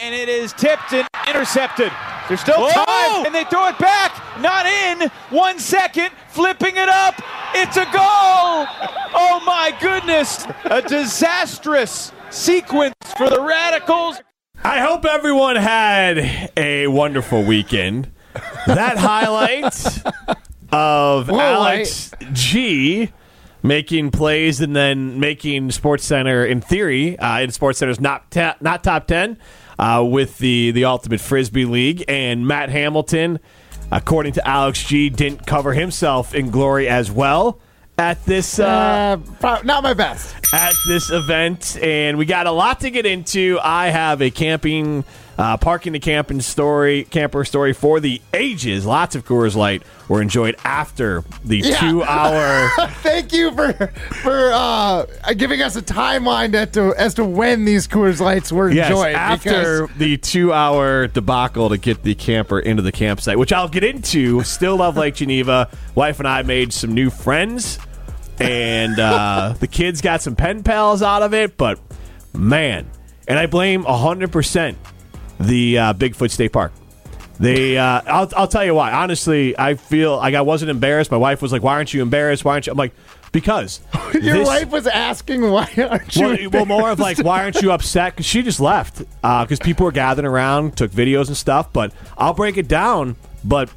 And it is tipped and intercepted. There's still Whoa! time, and they throw it back. Not in. One second, flipping it up. It's a goal. Oh my goodness! A disastrous sequence for the Radicals. I hope everyone had a wonderful weekend. That highlight of Alex G making plays and then making Sports Center in theory uh, in Sports Center's not ta- not top ten uh, with the the Ultimate Frisbee League and Matt Hamilton, according to Alex G, didn't cover himself in glory as well at this. Uh, Uh, not my best. at this event, and we got a lot to get into. I have a camping, uh, parking the camping story, camper story for the ages. Lots of Coors Light were enjoyed after the Yeah. two-hour. Thank you for for uh, giving us a timeline as to, as to when these Coors Lights were Yes, enjoyed. after because- the two-hour debacle to get the camper into the campsite, which I'll get into. Still love Lake Geneva. Wife and I made some new friends, and uh, the kids got some pen pals out of it. But man, and I blame hundred percent the uh, Bigfoot State Park. They, uh, I'll, I'll tell you why. Honestly, I feel like I wasn't embarrassed. My wife was like, "Why aren't you embarrassed? Why aren't you?" I'm like, "Because your this- wife was asking why aren't you? well, well, more of like, why aren't you upset? Because she just left. Because people were gathering around, took videos and stuff. But I'll break it down. But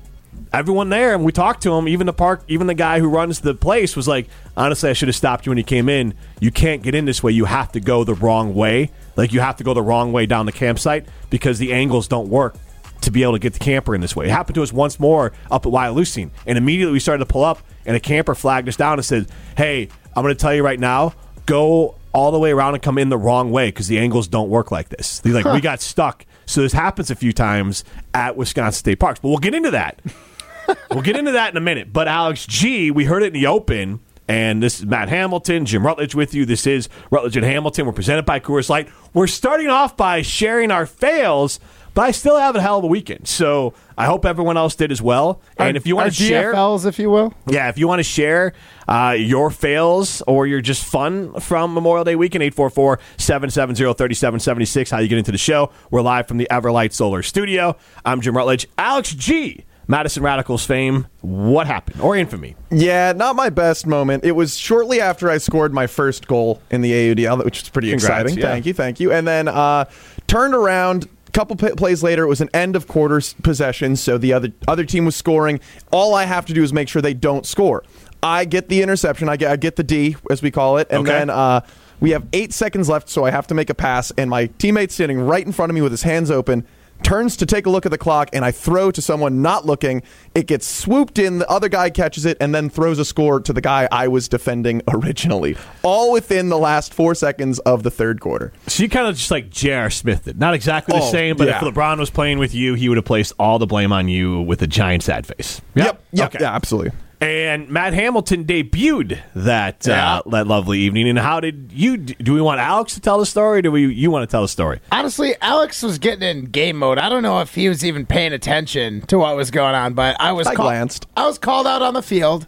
everyone there, and we talked to him. Even the park, even the guy who runs the place was like, honestly, I should have stopped you when you came in. You can't get in this way. You have to go the wrong way. Like you have to go the wrong way down the campsite because the angles don't work to be able to get the camper in this way. It happened to us once more up at Wyalusing, and immediately we started to pull up, and a camper flagged us down and said, "Hey, I'm going to tell you right now, go all the way around and come in the wrong way because the angles don't work like this." They're like, "We got stuck." So this happens a few times at Wisconsin State Parks, but we'll get into that. we'll get into that in a minute. But Alex G, we heard it in the open. And this is Matt Hamilton, Jim Rutledge with you. This is Rutledge and Hamilton. We're presented by Coors Light. We're starting off by sharing our fails, but I still have a hell of a weekend. So I hope everyone else did as well. And if you want to share, GFLs, if you will. yeah, if you want to share uh, your fails or your just fun from Memorial Day weekend, 844 770 3776, how you get into the show. We're live from the Everlight Solar Studio. I'm Jim Rutledge. Alex G., Madison Radicals fame. What happened? Or infamy? Yeah, not my best moment. It was shortly after I scored my first goal in the AUDL, which was pretty Congrats, exciting. yeah. Thank you, thank you. And then uh, turned around. A couple p- plays later, it was an end of quarter possession, so the other other team was scoring. All I have to do is make sure they don't score. I get the interception. I get I get the D, as we call it, and Okay. then uh, we have eight seconds left, so I have to make a pass. And my teammate's standing right in front of me with his hands open turns to take a look at the clock and I throw to someone not looking. It gets swooped in, the other guy catches it and then throws a score to the guy I was defending originally. All within the last four seconds of the third quarter. So you kind of just like J.R. Smith it. Not exactly the Oh, same, but yeah. if LeBron was playing with you, he would have placed all the blame on you with a giant sad face. Yep. Yep. Okay. Yeah, absolutely. And Matt Hamilton debuted that uh, that lovely evening. And how did you? Do we want Alex to tell the story? Or do we? You want to tell the story? Honestly, Alex was getting in game mode. I don't know if he was even paying attention to what was going on, but I was I call- glanced. I was called out on the field,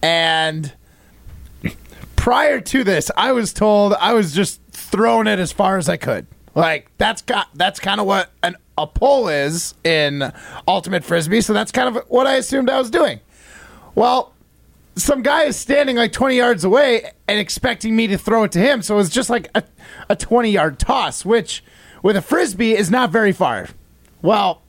and prior to this, I was told I was just throwing it as far as I could. Like that's got that's kind of what an a pull is in ultimate frisbee. So that's kind of what I assumed I was doing. Well, some guy is standing like 20 yards away and expecting me to throw it to him. So it's just like a, a 20 yard toss, which with a frisbee is not very far. Well,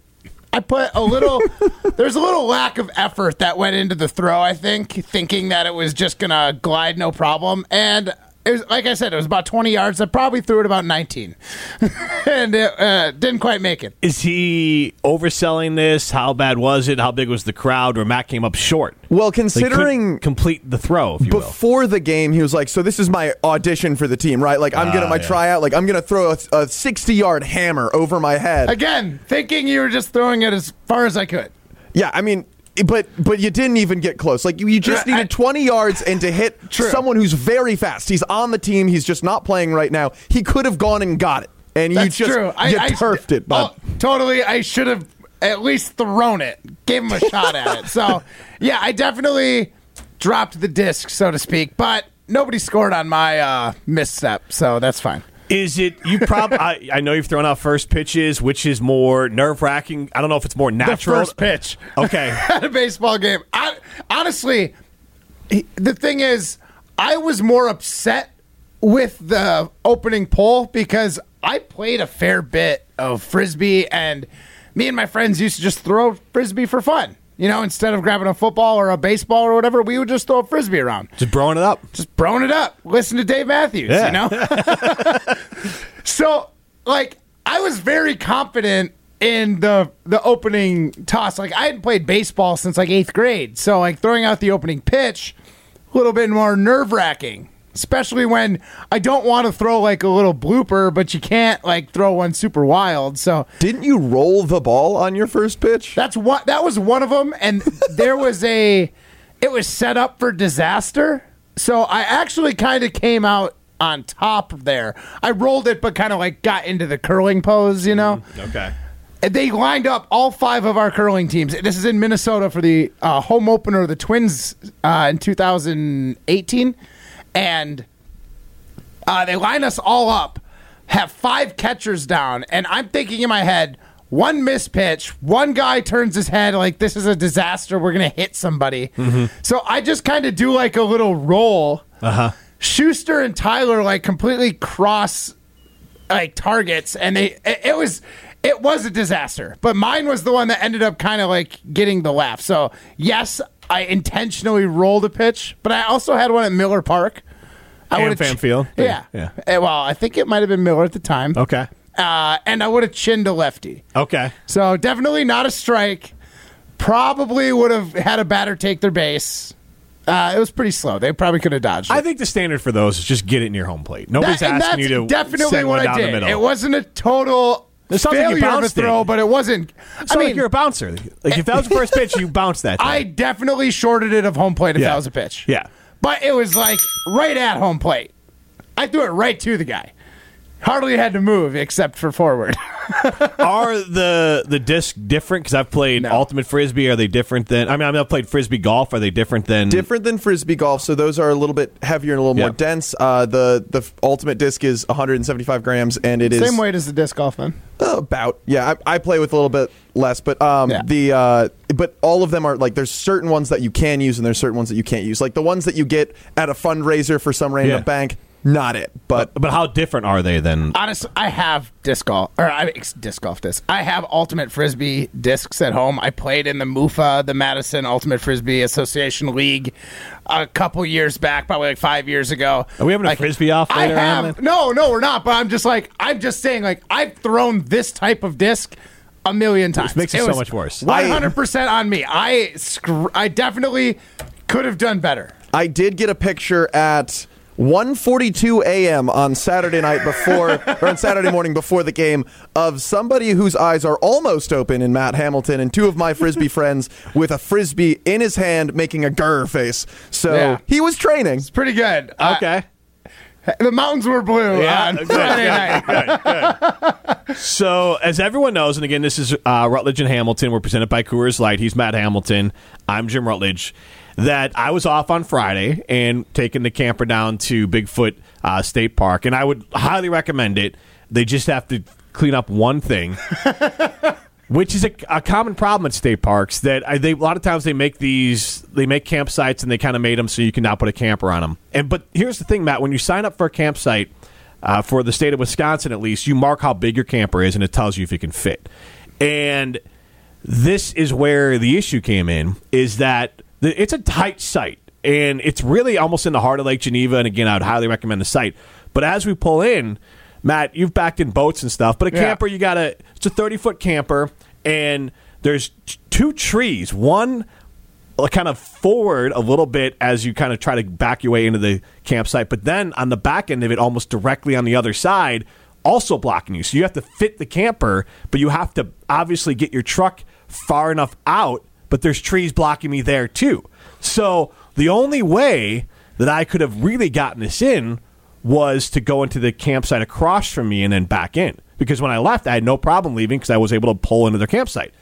I put a little, there's a little lack of effort that went into the throw, I think, thinking that it was just going to glide no problem. And it was, like I said, it was about 20 yards. I probably threw it about 19 and it uh, didn't quite make it. Is he overselling this? How bad was it? How big was the crowd? Where Matt came up short? Well, They couldn't considering complete the throw, if you will. before the game, he was like, "So this is my audition for the team, right? Like I'm gonna Ah, my yeah. tryout. Like I'm gonna throw a, a 60 yard hammer over my head." Again, thinking you were just throwing it as far as I could. Yeah, I mean, but but you didn't even get close. Like you, you just I- needed 20 yards and to hit True. someone who's very fast. He's on the team. He's just not playing right now. He could have gone and got it, and That's you just true. you turfed it. But Oh, totally. I should have at least thrown it, gave him a shot at it. So, yeah, I definitely dropped the disc, so to speak. But nobody scored on my uh, misstep, so that's fine. Is it you? Probably. I, I know you've thrown out first pitches, which is more nerve wracking. I don't know if it's more The natural. first pitch. Okay. at a baseball game. I, honestly, the thing is, I was more upset with the opening poll because I played a fair bit of frisbee, and me and my friends used to just throw frisbee for fun. You know, instead of grabbing a football or a baseball or whatever, we would just throw a frisbee around Just throwing it up. just throwing it up. Listen to Dave Matthews, Yeah. you know? so, like, I was very confident in the the opening toss. Like, I hadn't played baseball since like eighth grade. So, like, throwing out the opening pitch, a little bit more nerve wracking. Especially when I don't want to throw like a little blooper, but you can't like throw one super wild. So Didn't you roll the ball on your first pitch? that's what that was one of them, and there was a. It was set up for disaster, so I actually kind of came out on top there. I rolled it, but kind of like got into the curling pose, you know. Okay. And they lined up all five of our curling teams. This is in Minnesota for the uh, home opener of the Twins uh, in 2018, and uh, they line us all up, have five catchers down, and I'm thinking in my head, one miss pitch, one guy turns his head like this is a disaster. We're gonna hit somebody. So I just kind of do like a little roll. Uh huh. Shuster and Tyler like completely cross like targets, and they it, it was it was a disaster. But mine was the one that ended up kind of like getting the laugh. So yes, I intentionally rolled a pitch, but I also had one at Miller Park. I would've Fan ch- Field? Yeah, Yeah. Eh, Well, I think it might have been Miller at the time. Okay. Uh, and I would have chinned a lefty. Okay. So definitely not a strike. Probably would have had a batter take their base. Uh, it was pretty slow. They probably could have dodged it. I think the standard for those is just get it in your home plate. Nobody's That- and asking you that's to definitely send what one I down did. the middle. It wasn't a total It sounds like you failure of a bounced it. throw, but it wasn't. I mean, like you're a bouncer. Like if that was the first pitch, you bounce that. Thing. I definitely shorted it of home plate if Yeah. that was a pitch. Yeah. But it was like right at home plate. I threw it right to the guy. Hardly had to move except for forward. Are the the disc different? Because I've played No. ultimate frisbee. Are they different than? I mean, I mean, I've played frisbee golf. Are they different than? Different than frisbee golf, so those are a little bit heavier and a little Yeah. more dense. Uh, the the ultimate disc is 175 grams, and it is Same weight as the disc golf, man. Uh, about yeah I, I play with a little bit less but um Yeah. the uh but all of them are like there's certain ones that you can use and there's certain ones that you can't use like the ones that you get at a fundraiser for some random Yeah. bank not it but But how different are they than? Honestly, I have disc golf or I disc golf disc. I have ultimate frisbee discs at home. I played in the MUFA, the Madison Ultimate Frisbee Association League, a couple years back, probably like five years ago. Are we having a frisbee off I later on have then? no, no, we're not. But I'm just like I'm just saying like I've thrown this type of disc a million times. makes it so much worse. One hundred percent on me. I scr- I definitely could have done better. i did get a picture at 1:42 a.m. on Saturday night before or on Saturday morning before the game of somebody whose eyes are almost open in Matt Hamilton and two of my frisbee friends with a frisbee in his hand making a grr face. So Yeah. he was training. It's pretty good. Uh, Okay. the mountains were blue on good, Friday good, night. good, good. So, as everyone knows, and again, this is uh, Rutledge and Hamilton. We're presented by Coors Light. He's Matt Hamilton. I'm Jim Rutledge. That I was off on Friday and taking the camper down to Bigfoot uh, State Park, and I would highly recommend it. They just have to clean up one thing. Which is a, a common problem at state parks that I, they a lot of times they make these they make campsites and they kind of made them so you can now put a camper on them. And but here's the thing, Matt, when you sign up for a campsite uh, for the state of Wisconsin, at least you mark how big your camper is and it tells you if it can fit. And this is where the issue came in is that the, it's a tight site and it's really almost in the heart of Lake Geneva. And again, I would highly recommend the site. But as we pull in, Matt, you've backed in boats and stuff, but a Yeah. camper, you got to, it's a 30 foot camper and there's t- two trees. One uh, kind of forward a little bit as you kind of try to back your way into the campsite, but then on the back end of it, almost directly on the other side, also blocking you. So you have to fit the camper, but you have to obviously get your truck far enough out, but there's trees blocking me there too. So the only way that I could have really gotten this in was to go into the campsite across from me and then back in. Because when I left, I had no problem leaving because I was able to pull into their campsite.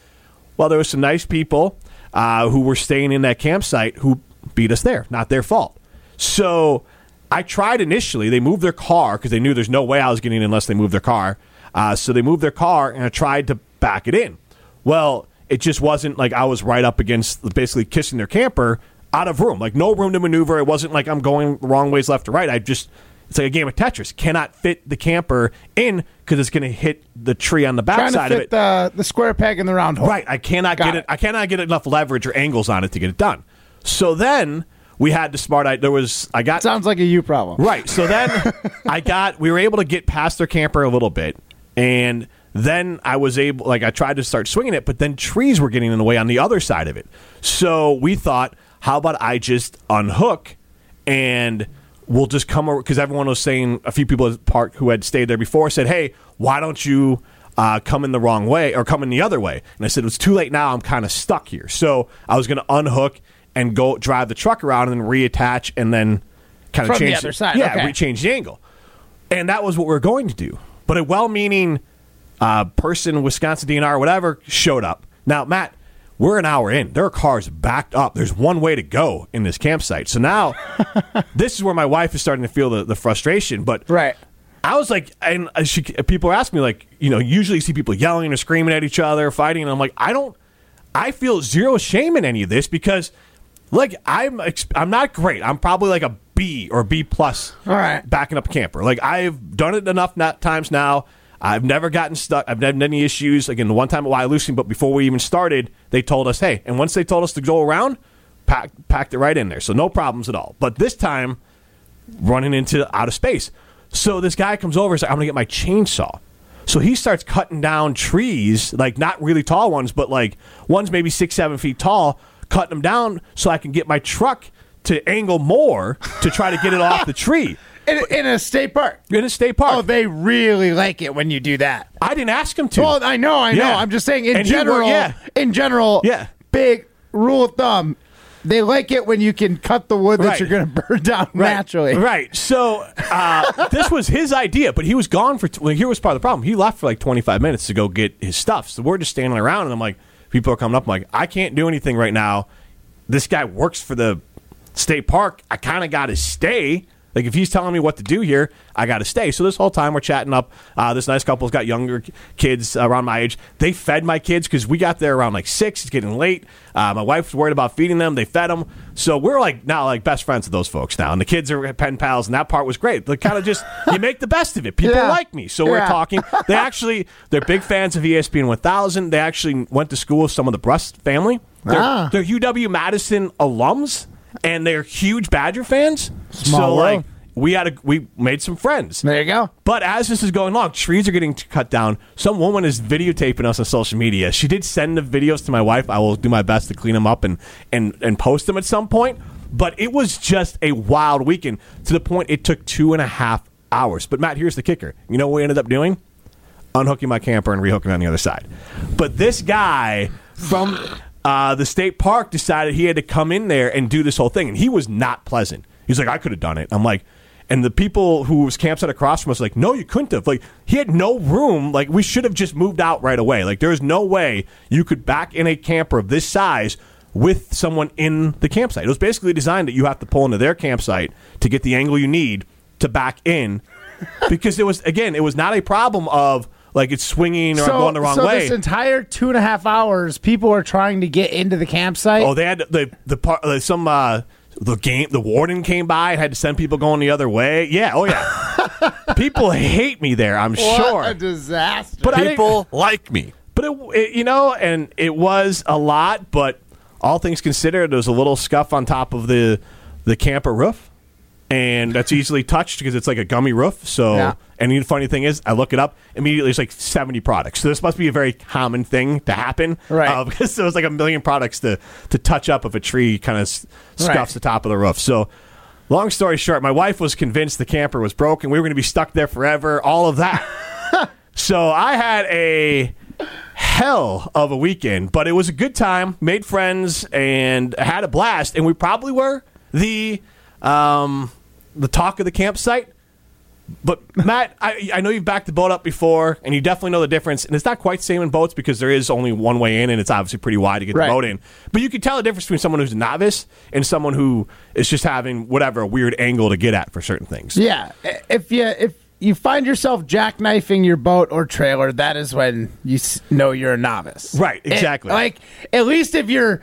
Well, there were some nice people uh, who were staying in that campsite who beat us there. Not their fault. So I tried initially. They moved their car because they knew there's no way I was getting in unless they moved their car. Uh, so they moved their car, and I tried to back it in. Well, it just wasn't like I was right up against basically kissing their camper out of room, like no room to maneuver. It wasn't like I'm going the wrong ways left or right. I just it's like a game of Tetris. Cannot fit the camper in because it's going to hit the tree on the backside of it. the the square peg in the round hole. Right. I cannot Got get it. it. I cannot get enough leverage or angles on it to get it done. So then we had the smart. I there was I got Sounds like a you problem. right. So then I got we were able to get past their camper a little bit, and then I was able like I tried to start swinging it, but then trees were getting in the way on the other side of it. So we thought, how about I just unhook and we'll just come over because everyone was saying a few people at the park who had stayed there before said, "Hey, why don't you uh, come in the wrong way or come in the other way?" And I said, "It's too late now. I'm kind of stuck here." So I was going to unhook and go drive the truck around and then reattach and then kind of change the other side, Yeah, okay. we changed the angle, and that was what we are going to do. But a well-meaning uh, person, Wisconsin DNR, whatever, showed up. Now, Matt, we're an hour in. There are cars backed up. There's one way to go in this campsite. So now, this is where my wife is starting to feel the, the frustration. But Right. I was like, and she, people ask me, like, you know, usually you see people yelling or screaming at each other, fighting. And I'm like, I don't, I feel zero shame in any of this because, like, I'm, I'm not great. I'm probably like a B or B plus. All right. Backing up a camper. Like, I've done it enough not times now. I've never gotten stuck. I've never had any issues. Again, the one time at Wyalusing, but before we even started, they told us, hey, and once they told us to go around, pack, packed it right in there. So no problems at all. But this time, running into out of space. So this guy comes over and says, I'm going to get my chainsaw. So he starts cutting down trees, like not really tall ones, but like ones maybe six, seven feet tall, cutting them down so I can get my truck to angle more to try to get it off the tree In, in a state park. in a state park. Oh, they really like it when you do that. I didn't ask him to. Well, I know, I know. I'm just saying in And general. yeah. In general. Yeah. Big rule of thumb. They like it when you can cut the wood that you're going to burn down naturally. Right. So uh, this was his idea, but he was gone for. T- well, here was part of the problem. He left for like 25 minutes to go get his stuff. So we're just standing around, and I'm like, people are coming up. I'm like, I can't do anything right now. This guy works for the state park. I kind of got to stay. Like if he's telling me what to do here, I got to stay. So this whole time we're chatting up. Uh, this nice couple's got younger kids around my age. They fed my kids because we got there around like six. It's getting late. Uh, my wife's worried about feeding them. They fed them. So we're like now like best friends with those folks now, and the kids are pen pals, and that part was great. Like kind of just you make the best of it. People Yeah. like me, so we're talking. They actually they're big fans of ESPN 1000. They actually went to school with some of the Brust family. They're, Ah. they're UW Madison alums, and they're huge Badger fans. Small so like we had a we made some friends. There you go. But as this is going along, trees are getting cut down. Some woman is videotaping us on social media. She did send the videos to my wife. I will do my best to clean them up and and and post them at some point. But it was just a wild weekend to the point it took two and a half hours. But Matt, here's the kicker. You know what we ended up doing? Unhooking my camper and rehooking on the other side. But this guy from uh, the state park decided he had to come in there and do this whole thing, and he was not pleasant. He's like, I could have done it. I'm like, and the people who was campsite across from us like, no, you couldn't have. Like, he had no room. Like, we should have just moved out right away. Like, there's no way you could back in a camper of this size with someone in the campsite. It was basically designed that you have to pull into their campsite to get the angle you need to back in, because it was again, it was not a problem of like it's swinging or I'm going the wrong so way. this entire two and a half hours, people are trying to get into the campsite. Oh, they had the the part uh, some uh, the game the warden came by and had to send people going the other way. Yeah, oh yeah. people hate me there. I'm what sure. a disaster! But People like me. But it, it, you know, and it was a lot. But all things considered, there was a little scuff on top of the the camper roof, and that's easily touched because it's like a gummy roof. So, Yeah. And the funny thing is, I look it up immediately. It's like seventy products. So this must be a very common thing to happen, Right. Uh, because there was like a million products to to touch up if a tree kind of s- scuffs Right. the top of the roof. So. Long story short, my wife was convinced the camper was broken. We were going to be stuck there forever. All of that. So I had a hell of a weekend, but it was a good time. Made friends and had a blast, and we probably were the um, the talk of the campsite. But Matt, I, I know you've backed the boat up before, and you definitely know the difference. And it's not quite the same in boats because there is only one way in, and it's obviously pretty wide to get Right. the boat in. But you can tell the difference between someone who's a novice and someone who is just having whatever a weird angle to get at for certain things. Yeah, if you if you find yourself jackknifing your boat or trailer, that is when you know you're a novice. Right, It- exactly. like at least if you're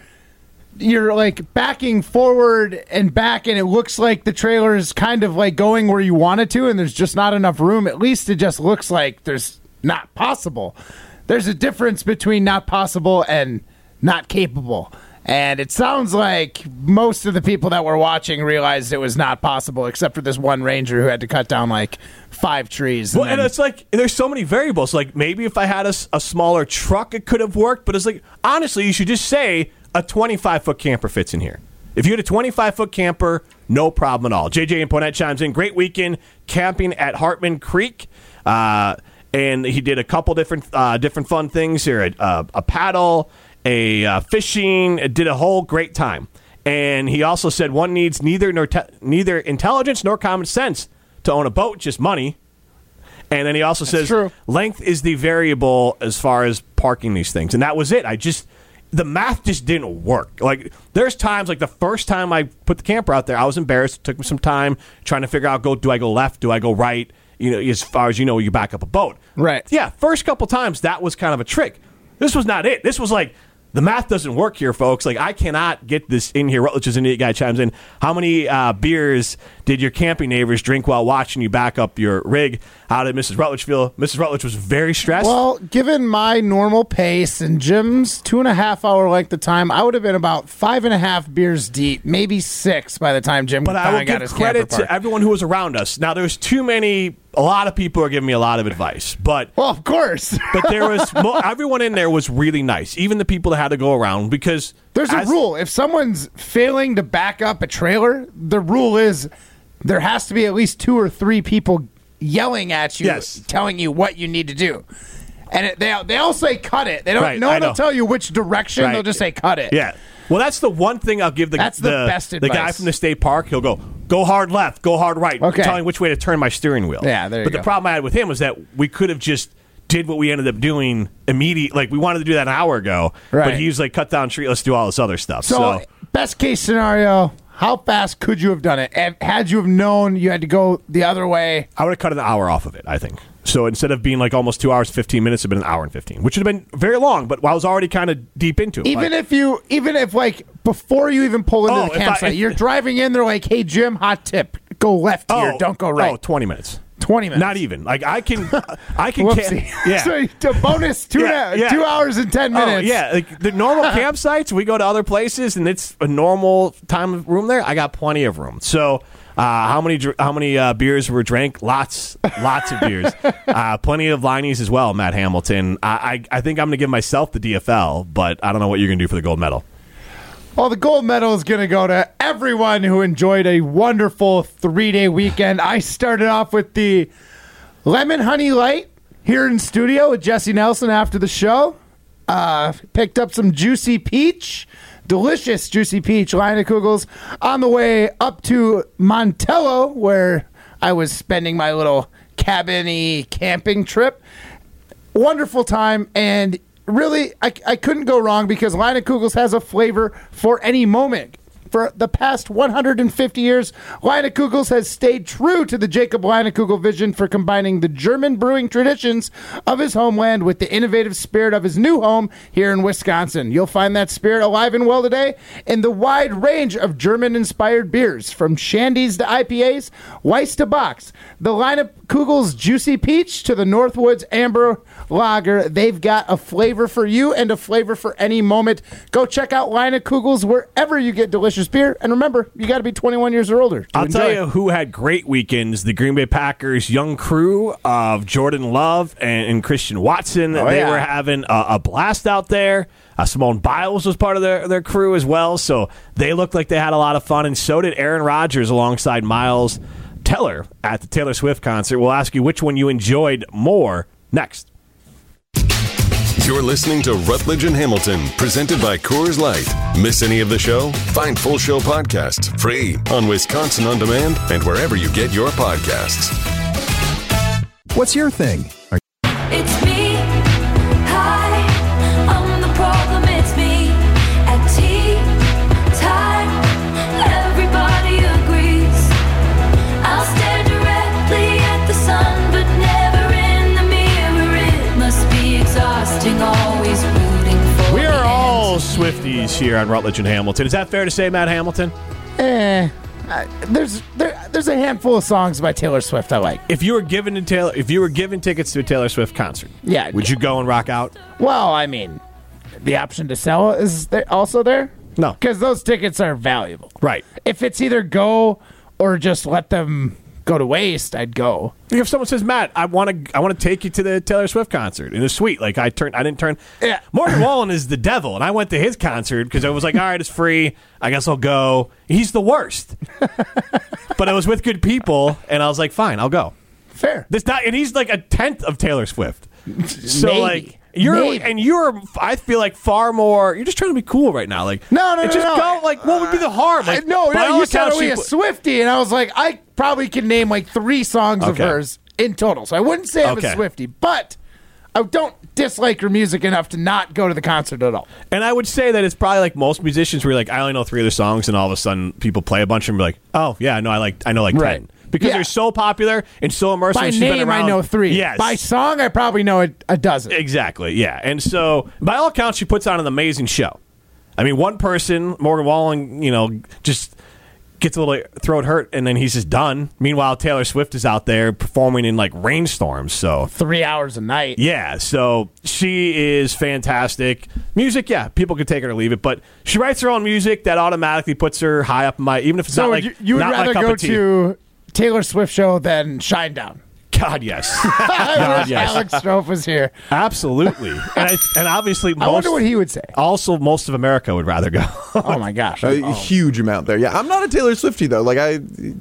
you're like backing forward and back, and it looks like the trailer is kind of like going where you want it to, and there's just not enough room. At least it just looks like there's not possible. There's a difference between not possible and not capable. And it sounds like most of the people that were watching realized it was not possible, except for this one ranger who had to cut down like five trees. Well, and then- it's like there's so many variables. Like maybe if I had a smaller truck, it could have worked. But it's like honestly, you should just say a 25 foot camper fits in here. If you had a 25 foot camper, no problem at all. JJ and Ponette chimes in. Great weekend camping at Hartman Creek. Uh, and he did a couple different uh, different fun things here: a, uh, a paddle, a uh, fishing. Did a whole great time. And he also said one needs neither nor te- neither intelligence nor common sense to own a boat, just money. And then he also says true. length is the variable as far as parking these things. And that was it. I just the math just didn't work. Like there's times like the first time I put the camper out there, I was embarrassed. It took me some time trying to figure out go do I go left, do I go right? You know, as far as you know, you back up a boat. Right. Yeah, first couple times that was kind of a trick. This was not it. This was like the math doesn't work here, folks. Like I cannot get this in here. Rutledge's an idiot guy chimes in. How many uh, beers did your camping neighbors drink while watching you back up your rig? How did Mrs. Rutledge feel? Mrs. Rutledge was very stressed. Well, given my normal pace and Jim's two and a half hour length of time, I would have been about five and a half beers deep, maybe six by the time Jim but I will give credit to everyone who was around us. Now, there's too many. A lot of people are giving me a lot of advice, but well, of course. but there was mo- everyone in there was really nice. Even the people that had to go around because There's a rule. If someone's failing to back up a trailer, the rule is there has to be at least two or three people yelling at you, Yes. telling you what you need to do. And it, they they all say cut it. They don't. Right, no one will tell you which direction. Right. They'll just say cut it. Yeah. Well, that's the one thing I'll give the That's the best the guy from the state park. He'll go go hard left, go hard right, Okay. telling which way to turn my steering wheel. Yeah, there you But go. the problem I had with him was that we could have just did what we ended up doing immediate. Like we wanted to do that an hour ago, Right. but he was like, "Cut down tree, let's do all this other stuff." So, So, best case scenario, how fast could you have done it? Had- Had you have known you had to go the other way? I would have cut an hour off of it. I think. So instead of being like almost two hours, fifteen minutes, it'd been an hour and fifteen, which would have been very long. But I was already kind of deep into it. Even Like- if you, even if like before you even pull into Oh, the if I- campsite, you're driving in. They're like, "Hey Jim, hot tip, go left here, don't go right." Oh, 20 minutes. 20 minutes. Not even. Like I can, I can. Whoopsie. Ca- yeah. so bonus two, Yeah, yeah. two hours and 10 minutes. yeah, like the normal campsites, we go to other places and it's a normal time of room there. I got plenty of room. So, uh, how many how many uh, beers were drank? Lots, lots of beers. Uh, plenty of Leinies as well. Matt Hamilton. I, I I think I'm going to give myself the DFL, but I don't know what you're going to do for the gold medal. Well, the gold medal is going to go to everyone who enjoyed a wonderful three day weekend. I started off with the lemon honey light here in studio with Jesse Nelson after the show. Uh, picked up some juicy peach, delicious juicy peach Leinenkugel's on the way up to Montello, where I was spending my little cabin camping trip wonderful time and really I, I couldn't go wrong because Leinenkugel's has a flavor for any moment. For the past 150 years, Leinenkugel's has stayed true to the Jacob Leinenkugel vision for combining the German brewing traditions of his homeland with the innovative spirit of his new home here in Wisconsin. You'll find that spirit alive and well today in the wide range of German inspired beers, from shandies to IPAs, Weiss to Box. The lineup Kugel's Juicy Peach to the Northwoods Amber Lager. They've got a flavor for you and a flavor for any moment. Go check out Leinenkugel's wherever you get delicious beer. And remember, you got to be 21 years or older. I'll tell you who had great weekends: the Green Bay Packers young crew of Jordan Love and, and Christian Watson. Oh, they yeah. were having a, a blast out there. Uh, Simone Biles was part of their, their crew as well, so they looked like they had a lot of fun, and so did Aaron Rodgers alongside Miles Teller at the Taylor Swift concert. We'll ask you which one you enjoyed more next. You're listening to Rutledge and Hamilton, presented by Coors Light. Miss any of the show? Find full show podcasts free on Wisconsin On Demand and wherever you get your podcasts. What's your thing? Are It's me. 60s here on Rutledge and Hamilton. Is that fair to say, Matt Hamilton? Eh. Uh, there's there, there's a handful of songs by Taylor Swift I like. If you were given to Taylor, if you were given tickets to a Taylor Swift concert, yeah, would you go and rock out? Well, I mean, the option to sell is there also there. No, because those tickets are valuable. Right. If it's either go or just let them go to waste, I'd go. If someone says, "Matt, I want to, I want to take you to the Taylor Swift concert in a suite," like I turned, I didn't turn. Yeah. Morgan Wallen is the devil, and I went to his concert because I was like, "All right, it's free. I guess I'll go." He's the worst, but I was with good people, and I was like, "Fine, I'll go." Fair. This not, and he's like a tenth of Taylor Swift. So Maybe. like you're Maybe. and you're I feel like far more you're just trying to be cool right now. Like No, no, no, just no. go like what would be the harm? Like I- no, no, you said only a Swifty, and I was like, I probably can name like three songs of hers in total. So I wouldn't say I'm Okay. a Swifty, but I don't dislike her music enough to not go to the concert at all. And I would say that it's probably like most musicians where you're like, I only know three of other songs, and all of a sudden people play a bunch and be like, oh yeah, no, I like I know like Right. ten because Yeah. they're so popular and so immersive. By and she's been name, I know three. Yes, By song, I probably know a, a dozen. exactly. Yeah, and so by all accounts, she puts on an amazing show. I mean, one person, Morgan Wallen, you know, just gets a little throat hurt and then he's just done. Meanwhile, Taylor Swift is out there performing in like rainstorms. So Three hours a night. yeah, so she is fantastic. Music, yeah, people can take her or leave it, but she writes her own music that automatically puts her high up in my even if it's So not like you, you would rather go to Taylor Swift show than Shinedown. God, yes, I wish yes. Alex Strofe was here. absolutely, and I, and obviously most. I wonder what he would say. also, most of America would rather go. Oh my gosh. A oh. huge amount there. Yeah, I'm not a Taylor Swiftie though. Like I,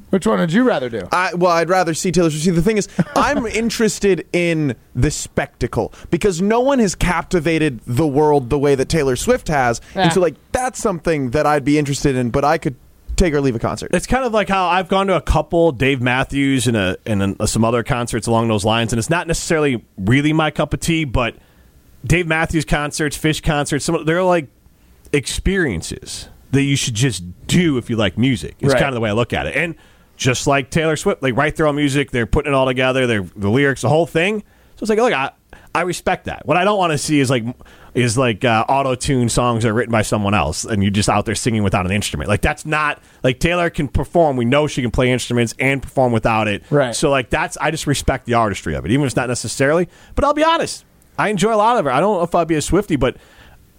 Which one would you rather do? I well, I'd rather see Taylor Swift. See, the thing is, I'm interested in the spectacle because no one has captivated the world the way that Taylor Swift has, Yeah. and so like that's something that I'd be interested in. But I could take or leave a concert. It's kind of like how I've gone to a couple Dave Matthews and a and a, some other concerts along those lines, and it's not necessarily really my cup of tea, but Dave Matthews concerts, Phish concerts, some they're like experiences that you should just do if you like music. It's Right. kind of the way I look at it, and just like Taylor Swift, they write their own music, they're putting it all together, they're the lyrics, the whole thing. So it's like, look, I I respect that. What I don't want to see is like is like uh, auto tune songs that are written by someone else, and you're just out there singing without an instrument. Like that's not like Taylor can perform. We know she can play instruments and perform without it. Right. So like that's I just respect the artistry of it, even if it's not necessarily. But I'll be honest, I enjoy a lot of her. I don't know if I'd be a Swifty, but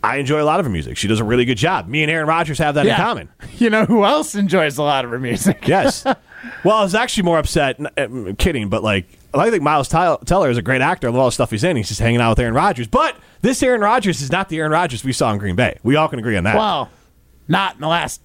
I enjoy a lot of her music. She does a really good job. Me and Aaron Rodgers have that in common. You know who else enjoys a lot of her music? Yes. well, I was actually more upset. n- uh, kidding, but like I think Miles Teller is a great actor. Love all the stuff he's in. He's just hanging out with Aaron Rodgers. But this Aaron Rodgers is not the Aaron Rodgers we saw in Green Bay. We all can agree on that. Well, not in the last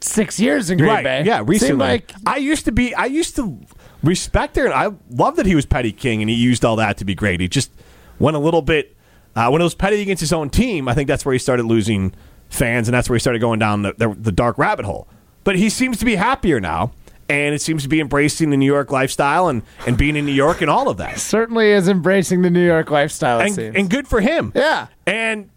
six years in Green right? Bay. Yeah, recently. Seemed like I used to be. I used to respect Aaron. I love that he was petty king and he used all that to be great. He just went a little bit uh, when it was petty against his own team. I think that's where he started losing fans, and that's where he started going down the, the, the dark rabbit hole. But he seems to be happier now. And it seems to be embracing the New York lifestyle and, and being in New York and all of that. certainly is embracing the New York lifestyle. and, and good for him. Yeah. And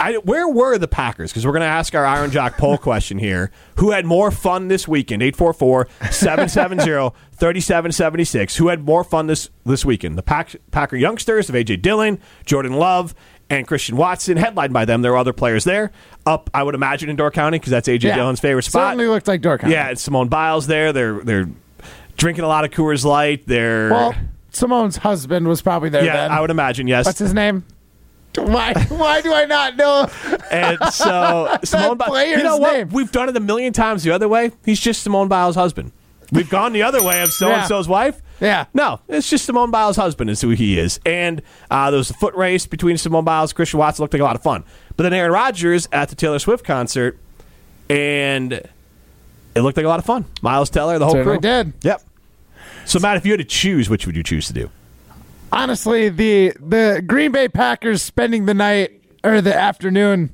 I, where were the Packers? Because we're going to ask our Iron Jock poll question here. Who had more fun this weekend? 844 770 3776. Who had more fun this, this weekend? The Pack, Packer youngsters of A.J. Dillon, Jordan Love, and Christian Watson, headlined by them. There were other players there. Up, I would imagine, in Door County, because that's A.J. Yeah. Dillon's favorite spot. Certainly looked like Door County, yeah, it's Simone Biles there. They're they're drinking a lot of Coors Light. They're Well, Simone's husband was probably there yeah, then. I would imagine yes. What's his name? Why? Why do I not know? And so Simone Biles, you know what? name. We've done it a million times the other way. He's just Simone Biles' husband. We've gone the other way of so and so's wife. Yeah. No, it's just Simone Biles' husband is who he is. And uh, there was a foot race between Simone Biles and Christian Watson. Looked like a lot of fun. But then Aaron Rodgers at the Taylor Swift concert, and it looked like a lot of fun. Miles Teller, the whole Certainly crew. did. Yep. So Matt, if you had to choose, which would you choose to do? Honestly, the the Green Bay Packers spending the night or the afternoon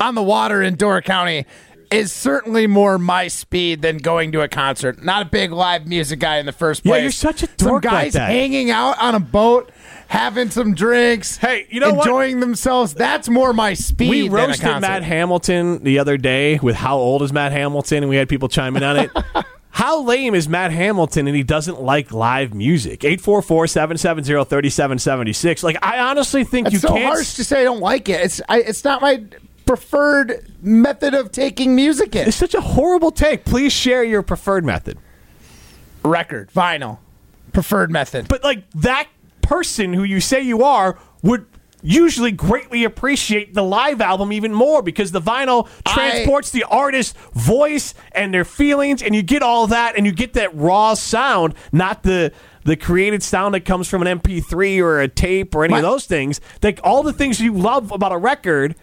on the water in Door County is certainly more my speed than going to a concert. Not a big live music guy in the first place. Yeah, you're such a Some dork like guys that. hanging out on a boat, having some drinks. Hey, you know what? enjoying themselves. That's more my speed. We roasted. Matt Hamilton the other day with how old is Matt Hamilton, and we had people chime in on it. how lame is Matt Hamilton and he doesn't like live music? 844 770 3776. Like, I honestly think It's you so can't. harsh to say I don't like it. It's I, it's not my preferred method of taking music in. it's such a horrible take. Please share your preferred method. Record, vinyl, preferred method. But, like, that person who you say you are would usually greatly appreciate the live album even more because the vinyl I- transports the artist's voice and their feelings and you get all that and you get that raw sound not the the created sound that comes from an mp3 or a tape or any of those things like all the things you love about a record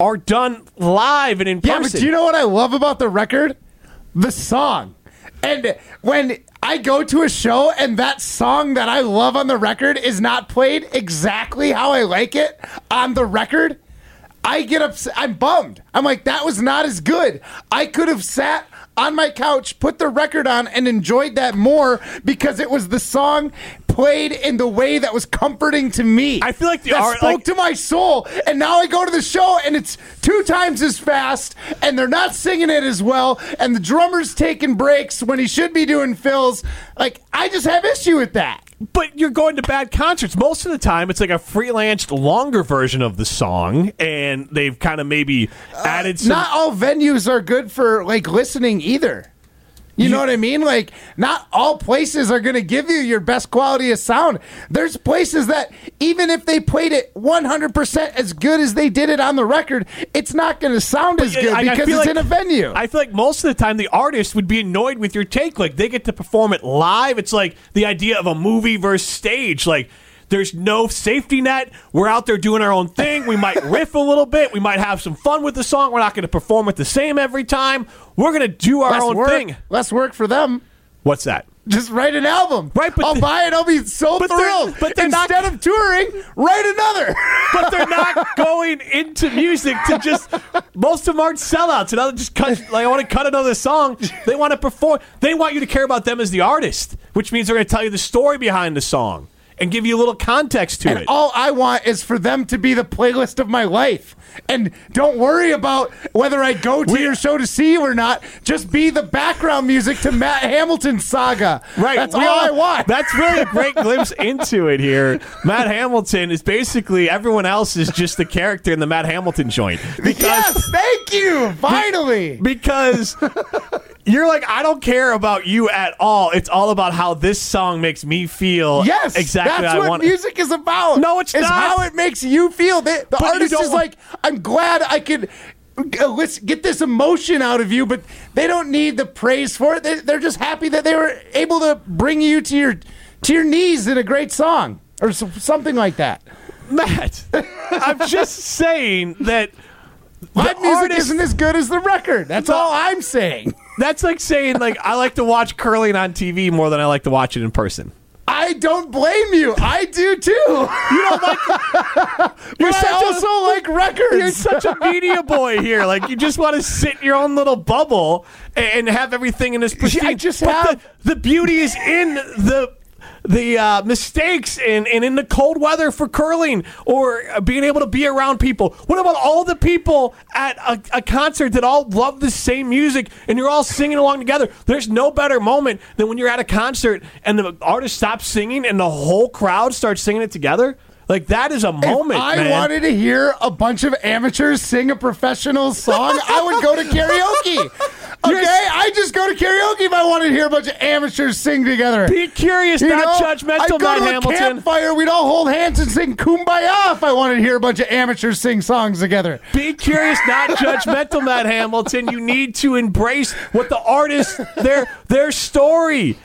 are done live and in Yeah, person but do you know what I love about the record? The song. And when I go to a show and that song that I love on the record is not played exactly how I like it on the record, I get upset. I'm bummed. I'm like, that was not as good. I could have sat on my couch, put the record on, and enjoyed that more because it was the song played in the way that was comforting to me. I feel like the that art- spoke like- to my soul. And now I go to the show and it's two times as fast, and they're not singing it as well, and the drummer's taking breaks when he should be doing fills. Like, I just have issue with that. But you're going to bad concerts. Most of the time, it's like a freelanced, longer version of the song, and they've kind of maybe uh, added some. not all venues are good for like listening either. You, know what I mean? Like, not all places are going to give you your best quality of sound. There's places that, even if they played it 100% as good as they did it on the record, it's not going to sound as good I- because it's like- in a venue. I feel like most of the time the artist would be annoyed with your take. Like they get to perform it live. It's like the idea of a movie versus stage. Like there's no safety net. We're out there doing our own thing. We might riff a little bit. We might have some fun with the song. We're not going to perform it the same every time. We're going to do our less own work, thing. Less work for them. What's that? Just write an album. Right, but I'll the- buy it. I'll be so But they're- thrilled. but they're not- Instead of touring, write another. But they're not going into music to just. Most of them aren't sellouts. And I just cut. Like I want to cut another song. They want to perform. They want you to care about them as the artist, which means they're going to tell you the story behind the song and give you a little context to And it. all I want is for them to be the playlist of my life. And don't worry about whether I go to your show to see you or not. Just be the background music to Matt Hamilton's saga. Right, That's we all I want. That's really a great glimpse into it here. Matt Hamilton is basically everyone else is just the character in the Matt Hamilton joint. Because yes, thank you. Finally. because you're like, I don't care about you at all. It's all about how this song makes me feel. Yes, exactly. That's I what music is about. No, it's is not. how it makes you feel. The, the artist is like, I'm glad I could. uh, let's get this emotion out of you, but they don't need the praise for it. They, they're just happy that they were able to bring you to your to your knees in a great song or something like that. Matt, I'm just saying that My music artist- isn't as good as the record. That's The- all I'm saying. That's like saying like I like to watch curling on TV more than I like to watch it in person. I don't blame you. I do too. You don't like. You're But such I also a, like records. You're such a media boy here. Like you just want to sit in your own little bubble and, and have everything in this pristine. I just but have- the, the beauty is in the the uh, mistakes and, and in the cold weather for curling or being able to be around people. What about all the people at a, a concert that all love the same music and you're all singing along together? There's no better moment than when you're at a concert and the artist stops singing and the whole crowd starts singing it together. Like that is a moment. If I man. wanted to hear a bunch of amateurs sing a professional song, I would go to karaoke. Okay, I just go to karaoke if I want to hear a bunch of amateurs sing together. Be curious, You not know, judgmental, I'd go Matt to a Hamilton. campfire. We'd all hold hands and sing "Kumbaya" if I wanted to hear a bunch of amateurs sing songs together. Be curious, not judgmental, Matt Hamilton. You need to embrace what the artist their their story.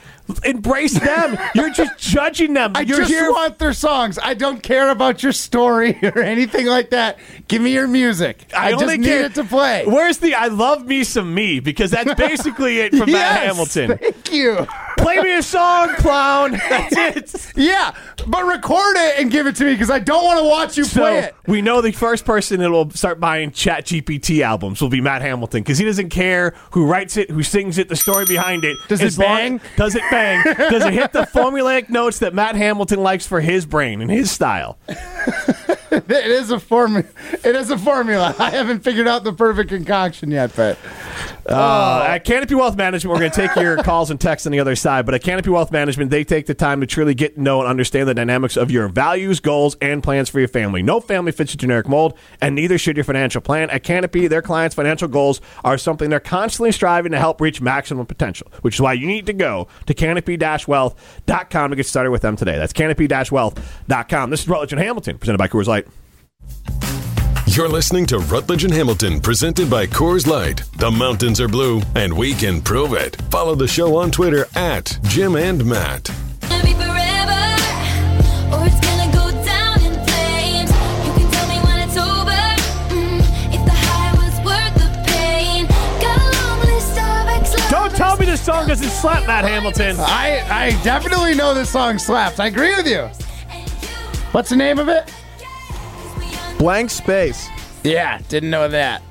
Embrace them. You're just judging them. I You're just here. want their songs. I don't care about your story or anything like that. Give me your music. I, just only need care- it to play. Where's the I love me some me because that's basically it from Matt Yes, Hamilton. Thank you. Play me a song, clown. That's it. Yeah, but record it and give it to me because I don't want to watch you play So it. we know the first person that will start buying Chat GPT albums will be Matt Hamilton because he doesn't care who writes it, who sings it, the story behind it. Does it As long- bang? does it bang? does it hit the formulaic notes that Matt Hamilton likes for his brain and his style? It is a formula. It is a formula. I haven't figured out the perfect concoction yet, but Uh, at Canopy Wealth Management, we're going to take your calls and texts on the other side. But at Canopy Wealth Management, they take the time to truly get to know and understand the dynamics of your values, goals, and plans for your family. No family fits a generic mold, and neither should your financial plan. At Canopy, their clients' financial goals are something they're constantly striving to help reach maximum potential, which is why you need to go to canopy-wealth.com to get started with them today. That's canopy-wealth.com. This is Rutledge and Hamilton, presented by Coors Light. You're listening to Rutledge and Hamilton, presented by Coors Light. The mountains are blue, and we can prove it. Follow the show on Twitter at Jim and Matt. Gonna be forever, or it's gonna go down in flames. You can tell me when it's over, mm, if the high was worth the pain. Got a long list of ex Don't tell me this song doesn't slap, Matt Hamilton. I I definitely know this song slaps. I agree with you. What's the name of it? Blank space. Yeah, didn't know that.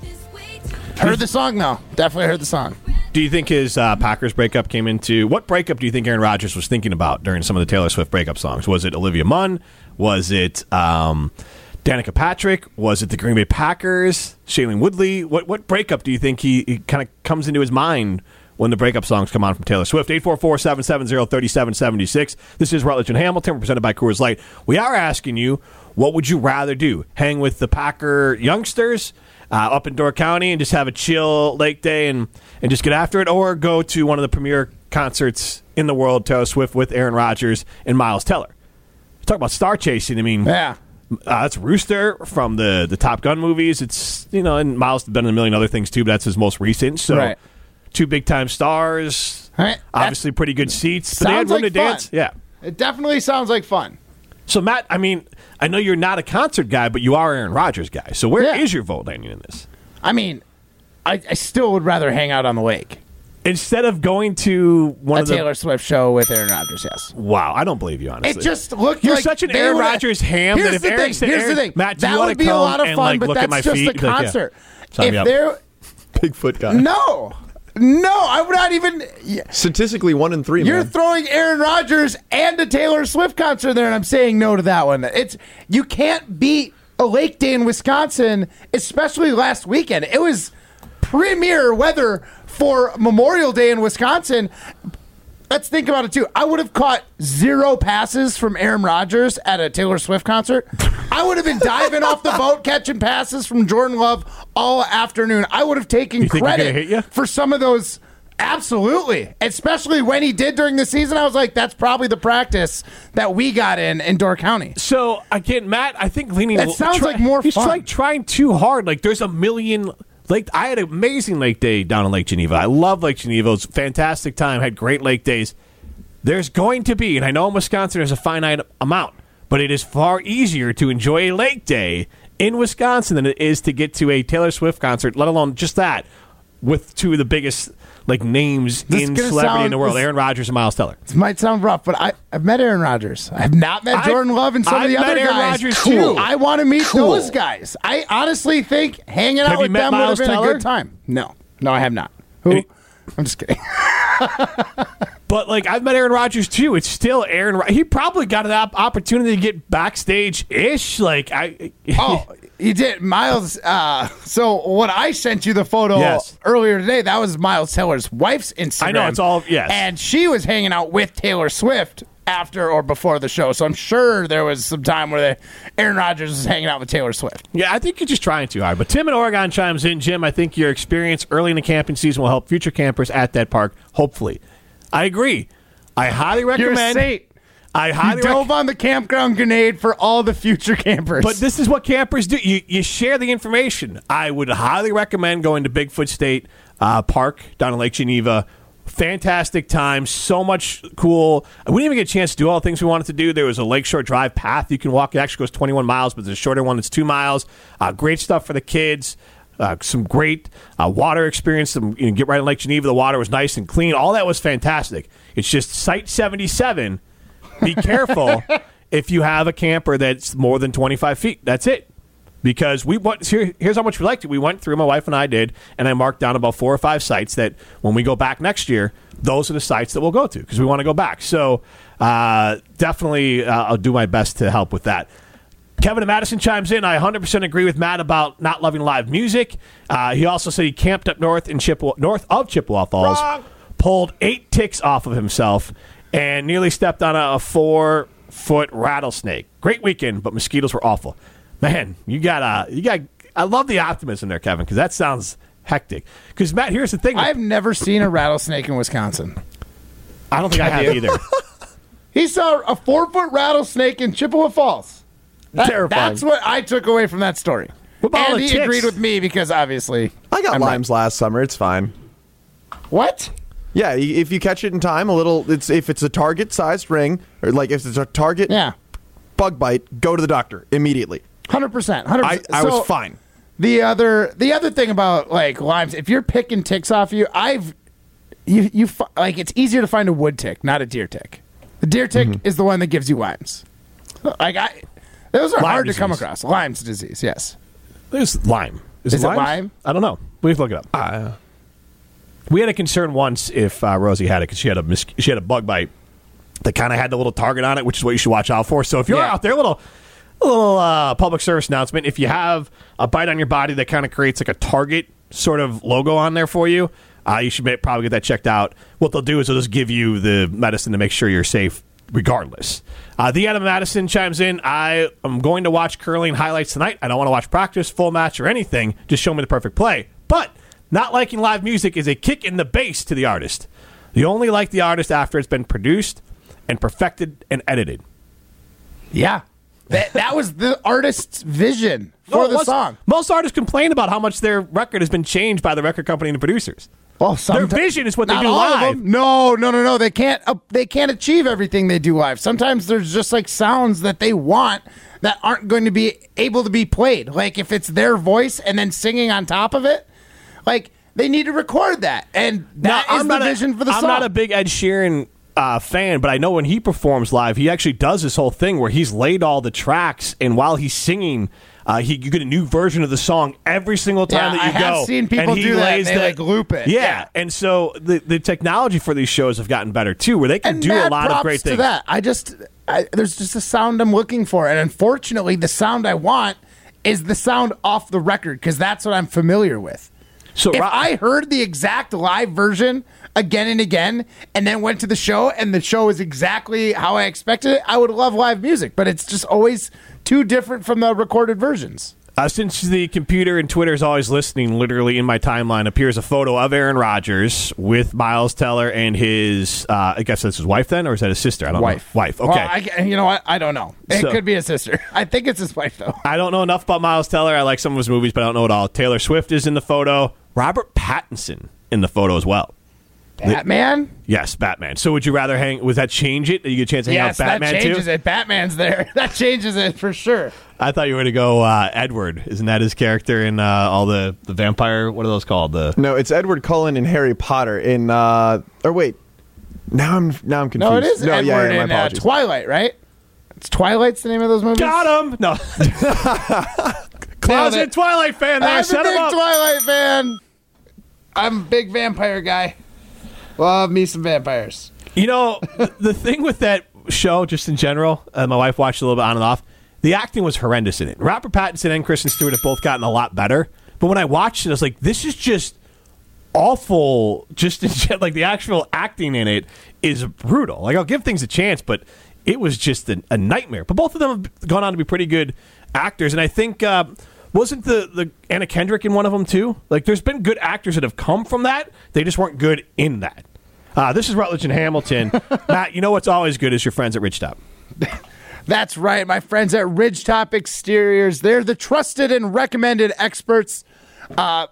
Heard the song though. Definitely heard the song. Do you think his uh, Packers breakup came into what breakup do you think Aaron Rodgers was thinking about during some of the Taylor Swift breakup songs? Was it Olivia Munn? Was it um, Danica Patrick? Was it the Green Bay Packers? Shailene Woodley? What what breakup do you think he, he kind of comes into his mind when the breakup songs come on from Taylor Swift? 844-770-3776. This is Rutledge and Hamilton, presented by Coors Light. We are asking you, what would you rather do? Hang with the Packer youngsters? uh, up in Door County and just have a chill lake day and, and just get after it, or go to one of the premier concerts in the world, Taylor Swift with Aaron Rodgers and Miles Teller. Talk about star chasing. I mean, Yeah. uh, that's Rooster from the the Top Gun movies. It's you know, and Miles has done a million other things too, but that's his most recent. So, Right. Two big time stars. Right. Obviously, pretty good seats. But they had room like to dance. fun. Yeah. It definitely sounds like fun. So Matt, I mean, I know you're not a concert guy, but you are Aaron Rodgers guy. So where is Yeah. your vote landing in this? I mean, I, I still would rather hang out on the lake. Instead of going to one A of the Taylor Swift show with Aaron Rodgers, yes. Wow, I don't believe you honestly. It just looked You're like such an Aaron would've- Rodgers ham that Here's if the Aaron thing. said, Here's "Aaron, the thing. Matt, do that wanna would be a lot of and, fun, like, but that's just feet?" a Like, yeah. concert. If up. there, Bigfoot guy. no, no, I would not even. Statistically, one in 3 You're man. throwing Aaron Rodgers and a Taylor Swift concert there, and I'm saying no to that one. It's you can't beat a lake day in Wisconsin, especially last weekend. It was premier weather for Memorial Day in Wisconsin. Let's think about it too. I would have caught zero passes from Aaron Rodgers at a Taylor Swift concert. I would have been diving off the boat catching passes from Jordan Love all afternoon. I would have taken You think credit hit ya? for some of those. Absolutely, especially when he did during the season. I was like, that's probably the practice that we got in in Door County. So again, Matt, I think leaning. That sounds like more He's fun. like trying too hard. Like there's a million. Lake, I had an amazing lake day down in Lake Geneva. I love Lake Geneva. It was a fantastic time. Had great lake days. There's going to be, and I know in Wisconsin there's a finite amount, but it is far easier to enjoy a lake day in Wisconsin than it is to get to a Taylor Swift concert, let alone just that, with two of the biggest like names This in gonna celebrity in the world, this- Aaron Rodgers and Miles Teller. This might sound rough, but I, I've met Aaron Rodgers. I have not met I've- Jordan Love and some I've of the met other Aaron guys. Rodgers, too. I want to meet Cool. those guys. I honestly think hanging out Have you with met them would Miles have Teller? a good time. No, no, I have not. Who? Any- I'm just kidding. But like I've met Aaron Rodgers too. It's still Aaron. Ro- He probably got an op- opportunity to get backstage ish. Like I. Oh, he did, Miles. Uh, so what I sent you the photo Yes. earlier today, that was Miles Teller's wife's Instagram. I know, it's all- yes. and she was hanging out with Taylor Swift after or before the show. So I'm sure there was some time where the, Aaron Rodgers was hanging out with Taylor Swift. Yeah, I think you're just trying too hard. But Tim in Oregon chimes in. Jim, I think your experience early in the camping season will help future campers at that park. Hopefully, I agree. I highly recommend. I You dove recommend. on the campground grenade for all the future campers. But this is what campers do. You, you share the information. I would highly recommend going to Bigfoot State uh, Park down in Lake Geneva. Fantastic time. So much cool. We didn't even get a chance to do all the things we wanted to do. There was a Lakeshore Drive path you can walk. It actually goes 21 miles, but there's a shorter one that's two miles. Uh, great stuff for the kids. Uh, some great uh, water experience. Some, you know, get right in Lake Geneva. The water was nice and clean. All that was fantastic. It's just Site 77. Be careful if you have a camper that's more than 25 feet. That's it. Because we went, here, here's how much we liked it. We went through, my wife and I did, and I marked down about four or five sites that when we go back next year, those are the sites that we'll go to because we want to go back. So uh, definitely, uh, I'll do my best to help with that. Kevin and Madison chimes in. I 100% agree with Matt about not loving live music. Uh, he also said he camped up north in Chippewa, north of Chippewa Falls, pulled eight ticks off of himself, and nearly stepped on a, a four foot rattlesnake. Great weekend, but mosquitoes were awful. Man, you got uh, you got. I love the optimism there, Kevin, because that sounds hectic. Because Matt, here's the thing. I've never seen a rattlesnake in Wisconsin. I don't think I have either. He saw a four foot rattlesnake in Chippewa Falls. That- Terrifying. That's what I took away from that story. What about all and he ticks? agreed with me because obviously I got I'm right. limes last summer. It's fine. What? Yeah, if you catch it in time, a little. It's if it's a target-sized ring, or like if it's a target Yeah, bug bite, go to the doctor immediately. hundred percent, hundred I, percent. I was fine. The other, the other thing about like limes, if you're picking ticks off you, I've you you fi- like it's easier to find a wood tick, not a deer tick. The deer tick Mm-hmm. is the one that gives you limes. Like I, those are Lyme hard to come across. Lyme's disease, yes. There's lime. Is, Is it limes? lime? I don't know. We have to look it up. We had a concern once if uh, Rosie had it because she had a mis- she had a bug bite that kind of had the little target on it, which is what you should watch out for. So if you're Yeah. out there, a little a little uh, public service announcement: if you have a bite on your body that kind of creates like a target sort of logo on there for you, uh, you should probably get that checked out. What they'll do is they'll just give you the medicine to make sure you're safe. Regardless, uh, the Adam Madison chimes in. I am going to watch curling highlights tonight. I don't want to watch practice, full match, or anything. Just show me the perfect play. But not liking live music is a kick in the base to the artist. You only like the artist after it's been produced and perfected and edited. Yeah, that that was the artist's vision for the most, song. Most artists complain about how much their record has been changed by the record company and the producers. Well, their vision is what they do live. No, no, no, no. They can't. Uh, they can't achieve everything they do live. Sometimes there's just like sounds that they want that aren't going to be able to be played. Like if it's their voice and then singing on top of it, like they need to record that, and that Now, is I'm the not a- vision for the I'm song. not a big Ed Sheeran uh, fan, but I know when he performs live, he actually does this whole thing where he's laid all the tracks, and while he's singing, uh, he, you get a new version of the song every single time Yeah, that you I have seen people and he do that, they, like, loop it. Yeah. Yeah. and so the the technology for these shows have gotten better too, where they can and do a lot of great to things. that. I just I, there's just a sound I'm looking for, and unfortunately, the sound I want is the sound off the record because that's what I'm familiar with. So if I heard the exact live version again and again, and then went to the show, and the show is exactly how I expected it, I would love live music. But it's just always too different from the recorded versions. Uh, since the computer and Twitter is always listening, literally in my timeline appears a photo of Aaron Rodgers with Miles Teller and his, uh, I guess that's his wife then, or is that his sister? I don't know. Wife. Okay. Well, I, you know what? I don't know. It So- could be a sister. I think it's his wife though. I don't know enough about Miles Teller. I like some of his movies, but I don't know it all. Taylor Swift is in the photo. Robert Pattinson in the photo as well. Batman. Yes, Batman. So would you rather hang? Would that change it? Did you get a chance to hang Yes, out with Batman that changes too? it. Batman's there. That changes it for sure. I thought you were going to go uh, Edward. Isn't that his character in uh, all the the vampire? What are those called? The No, it's Edward Cullen in Harry Potter. In uh, or wait, now I'm now I'm confused. No, it is No, Edward yeah, yeah, my in uh, apologies. Twilight, right? It's Twilight's the name of those movies. got him. No, closet it. Twilight fan. There, I'm set a big up. Twilight fan. I'm a big vampire guy. Love me some vampires. You know, the, the thing with that show, just in general, uh, my wife watched a little bit on and off. The acting was horrendous in it. Robert Pattinson and Kristen Stewart have both gotten a lot better. But when I watched it, I was like, this is just awful. Just in, gen- like the actual acting in it is brutal. Like I'll give things a chance, but it was just a, a nightmare. But both of them have gone on to be pretty good actors, and I think. Uh, wasn't the, the Anna Kendrick in one of them too? Like, there's been good actors that have come from that. They just weren't good in that. Uh, this is Rutledge and Hamilton. Matt, you know what's always good is your friends at Ridgetop. That's right, my friends at Ridgetop Exteriors. They're the trusted and recommended experts. Uh,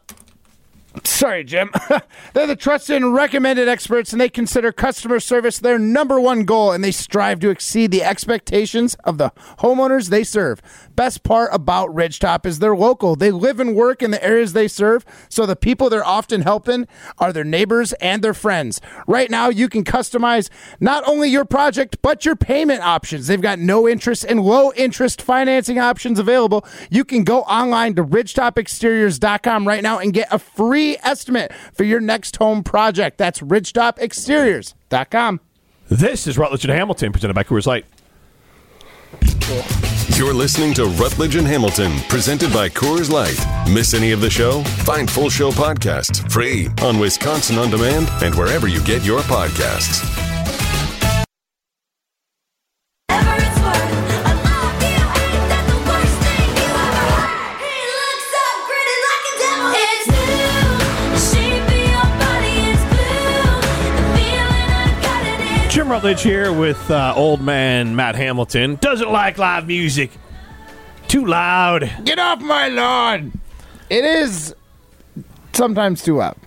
Sorry, Jim. They're the trusted and recommended experts, and they consider customer service their number one goal, and they strive to exceed the expectations of the homeowners they serve. Best part about Ridgetop is they're local. They live and work in the areas they serve, so the people they're often helping are their neighbors and their friends. Right now, you can customize not only your project, but your payment options. They've got no interest and low interest financing options available. You can go online to ridgetopexteriors.com right now and get a free estimate for your next home project. That's ridgetopexteriors.com. This is Rutledge and Hamilton, presented by Coors Light. You're listening to Rutledge and Hamilton, presented by Coors Light. Miss any of the show? Find full show podcasts free on Wisconsin On Demand and wherever you get your podcasts. Rutledge here with uh, old man Matt Hamilton. Doesn't like live music. Too loud. Get off my lawn. It is sometimes too loud.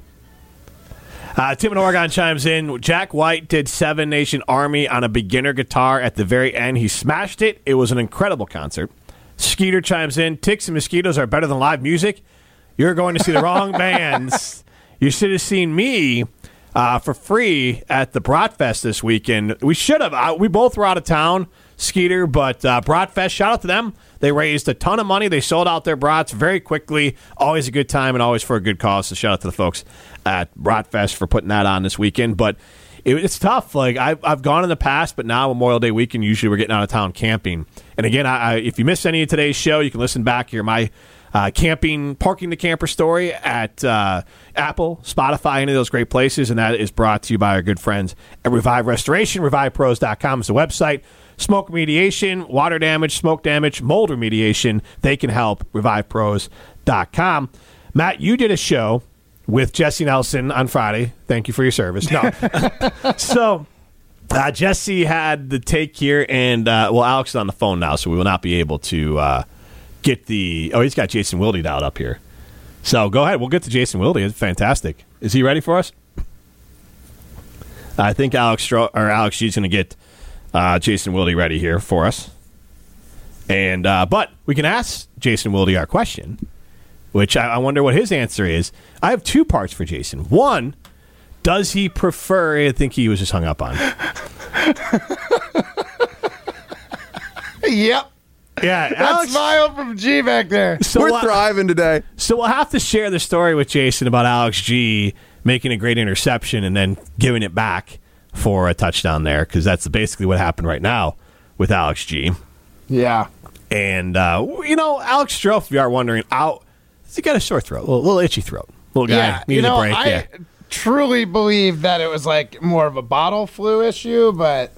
Uh, Tim in Oregon chimes in. Jack White did Seven Nation Army on a beginner guitar at the very end. He smashed it. It was an incredible concert. Skeeter chimes in. Ticks and mosquitoes are better than live music. You're going to see the wrong bands. You should have seen me uh, for free at the Bratfest this weekend. We should have. Uh, we both were out of town, Skeeter, but uh, Bratfest, shout out to them. They raised a ton of money. They sold out their brats very quickly. Always a good time and always for a good cause. So shout out to the folks at Bratfest for putting that on this weekend. But it, it's tough. Like I've, I've gone in the past, but now Memorial Day weekend, usually we're getting out of town camping. And again, I, I, if you missed any of today's show, you can listen back here. My uh, camping, parking the camper story at uh, Apple, Spotify, any of those great places. And that is brought to you by our good friends at Revive Restoration. RevivePros.com is the website. Smoke remediation, water damage, smoke damage, mold remediation. They can help. RevivePros.com. Matt, you did a show with Jesse Nelson on Friday. Thank you for your service. No. so. Uh, Jesse had the take here, and uh, well, Alex is on the phone now, so we will not be able to uh, get the. Oh, he's got Jason Wilde dialed up here. So go ahead. We'll get to Jason Wilde. It's fantastic. Is he ready for us? I think Alex Stro- or Alex G's going to get uh, Jason Wilde ready here for us. And uh, but we can ask Jason Wilde our question, which I, I wonder what his answer is. I have two parts for Jason. One, does he prefer? I think he was just hung up on. Yep. Yeah, That Alex. smile from G back there. So We're what- thriving today. So we'll have to share the story with Jason about Alex G making a great interception and then giving it back for a touchdown there because that's basically what happened right now with Alex G. Yeah. And uh, you know, Alex Stroh, if you are wondering, out he got a sore throat, a little, little itchy throat, little guy Yeah. needed You know, a break. I yeah, truly believe that it was like more of a bottle flu issue, but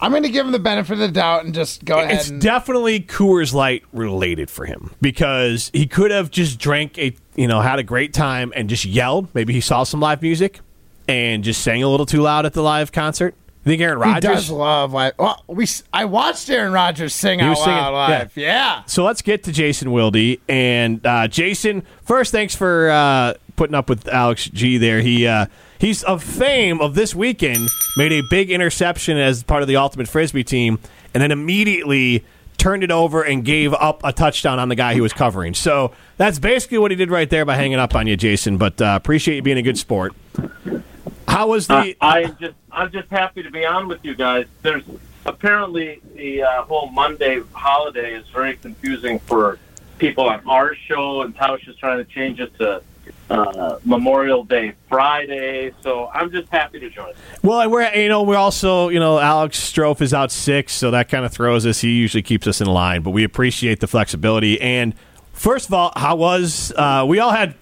I'm going to give him the benefit of the doubt and just go ahead it's and. definitely Coors Light related for him because he could have just drank a, you know, had a great time and just yelled. Maybe he saw some live music and just sang a little too loud at the live concert. You think Aaron he Rodgers? does love live? well, we. I watched Aaron Rodgers sing He out singing, loud live. Yeah. So let's get to Jason Wilde. And uh, Jason, first, thanks for uh, putting up with Alex G there. He uh, he's of fame of this weekend. Made a big interception as part of the Ultimate Frisbee team, and then immediately turned it over and gave up a touchdown on the guy he was covering. So that's basically what he did right there by hanging up on you, Jason. But uh, appreciate you being a good sport. How was the? I, I just I'm just happy to be on with you guys. There's apparently the uh, whole Monday holiday is very confusing for people on our show, and Tausch is trying to change it to uh, Memorial Day Friday. So I'm just happy to join. Well, we're you know we're also you know Alex Strofe is out sick, so that kind of throws us. He usually keeps us in line, but we appreciate the flexibility. And first of all, how was uh, we all had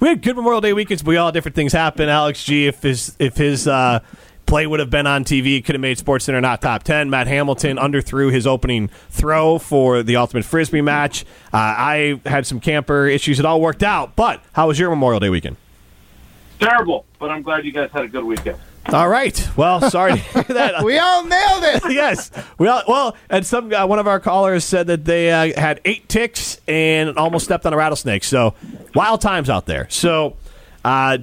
we had good Memorial Day weekends. But we all different things happen. Alex G, if his if his uh, play would have been on TV, could have made Sports Center not top ten. Matt Hamilton underthrew his opening throw for the Ultimate Frisbee match. Uh, I had some camper issues. It all worked out. But how was your Memorial Day weekend? Terrible, but I'm glad you guys had a good weekend. All right. Well, sorry to hear that. We all nailed it. yes. We all well, and some uh, one of our callers said that they uh, had eight ticks and almost stepped on a rattlesnake. So wild times out there. So Uh,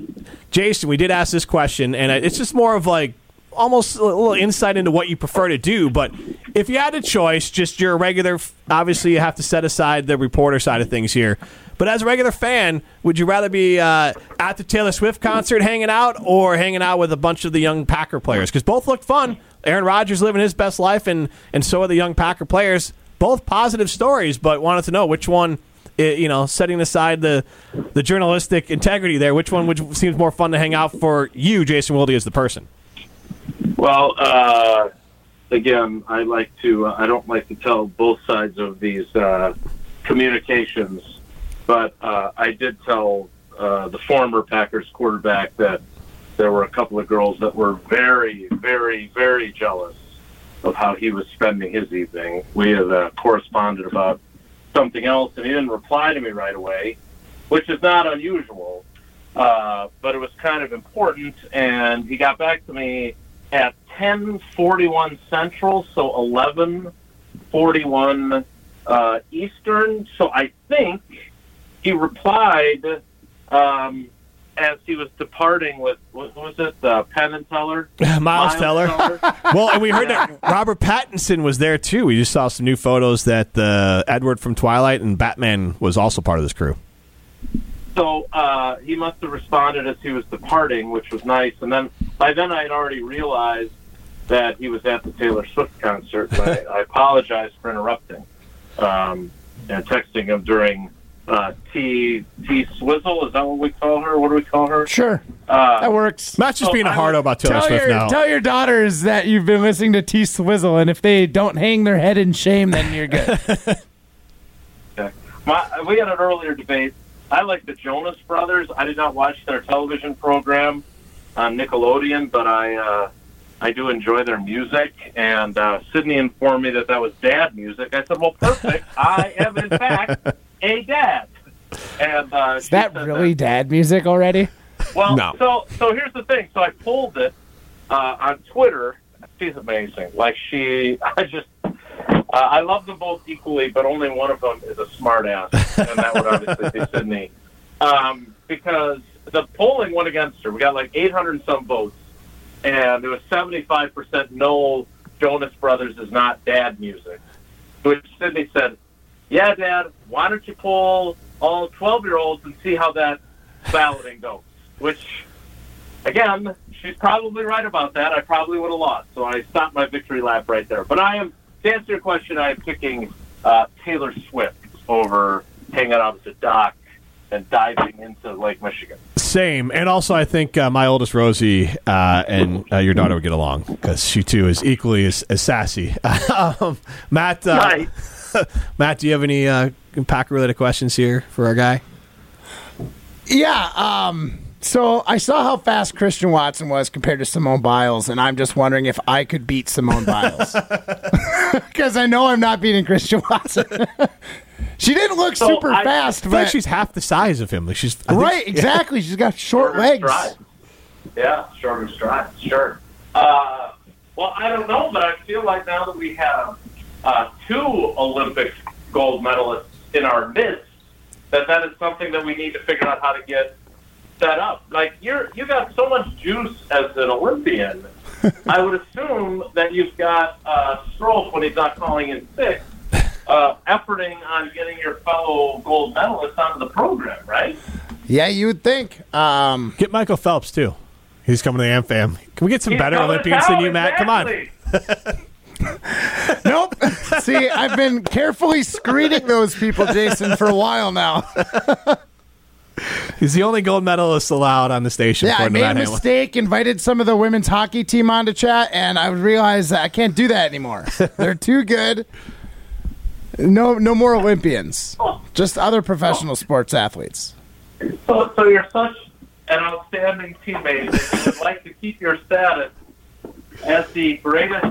Jason, we did ask this question, and it's just more of like almost a little insight into what you prefer to do. But if you had a choice, just your regular, obviously you have to set aside the reporter side of things here. But as a regular fan, would you rather be uh, at the Taylor Swift concert hanging out or hanging out with a bunch of the young Packer players? Because both looked fun. Aaron Rodgers living his best life, and, and so are the young Packer players. Both positive stories, but wanted to know which one, i- you know, setting aside the the journalistic integrity there, which one which seems more fun to hang out for you, Jason Wilde, as the person? Well, uh, again, I like to. Uh, I don't like to tell both sides of these uh, communications, but uh, I did tell uh, the former Packers quarterback that there were a couple of girls that were very, very, very jealous of how he was spending his evening. We had uh, corresponded about something else, and he didn't reply to me right away, which is not unusual. Uh, but it was kind of important, and he got back to me at 10:41 Central, so 11:41 uh, Eastern. So I think he replied um, as he was departing with what was it, uh, Penn and Teller, Miles Teller. well, and we heard that Robert Pattinson was there too. We just saw some new photos that uh, Edward from Twilight and Batman was also part of this crew. So uh, he must have responded as he was departing, which was nice. And then by then I had already realized that he was at the Taylor Swift concert. I, I apologize for interrupting um, and texting him during uh, T T Swizzle. Is that what we call her? What do we call her? Sure, Uh, that works. Matt's just So being a hardo would- about Taylor Tell Swift your, now. tell your daughters that you've been listening to T Swizzle, and if they don't hang their head in shame, then you're good. Okay. My, we had an earlier debate. I like the Jonas Brothers. I did not watch their television program on Nickelodeon, but I uh, I do enjoy their music. And uh, Sydney informed me that that was dad music. I said, "Well, perfect. I am in fact a dad." And uh, Is that really dad music already? well, No. so so here's the thing. So I pulled it uh, on Twitter. She's amazing. Like she, I just, uh, I love them both equally, but only one of them is a smart ass, and that would obviously be Sydney. Um, because the polling went against her. We got like 800 and some votes, and it was 75 percent no. Jonas Brothers is not dad music. Which Sydney said, "Yeah, Dad. Why don't you poll all 12 year olds and see how that balloting goes?" Which, again, she's probably right about that. I probably would have lost, so I stopped my victory lap right there. But I am, to answer your question, I am picking uh, Taylor Swift over hanging out at the dock and diving into Lake Michigan. Same, and also I think uh, my oldest Rosie uh, and uh, your daughter would get along because she too is equally as, as sassy. um, Matt, uh, Right. Matt, do you have any uh, Packer related questions here for our guy? Yeah. Um, so I saw how fast Christian Watson was compared to Simone Biles, and I'm just wondering if I could beat Simone Biles because I know I'm not beating Christian Watson. she didn't look So super I- fast, I feel like but she's half the size of him. Like she's I think- right, exactly. She's got short Shorter legs. strides. Yeah, shorter stride. sure. Uh, well, I don't know, but I feel like now that we have uh, two Olympic gold medalists in our midst, that that is something that we need to figure out how to get set up. Like you're, you got so much juice as an Olympian. I would assume that you've got uh, Stroll when he's not calling in sick, uh, efforting on getting your fellow gold medalists onto the program, right? Yeah, you would think. Um, Get Michael Phelps too. He's coming to the AmFam. Can we get some He's better Olympians than you, Matt? Come on. exactly. nope. See, I've been carefully screening those people, Jason, for a while now. He's the only gold medalist allowed on the station. Yeah, I made a Matt Hamlin. mistake, invited some of the women's hockey team on to chat, and I realized that I can't do that anymore. They're too good. No, no more Olympians. Just other professional sports athletes. So, so you're such an outstanding teammate that you would like to keep your status as the greatest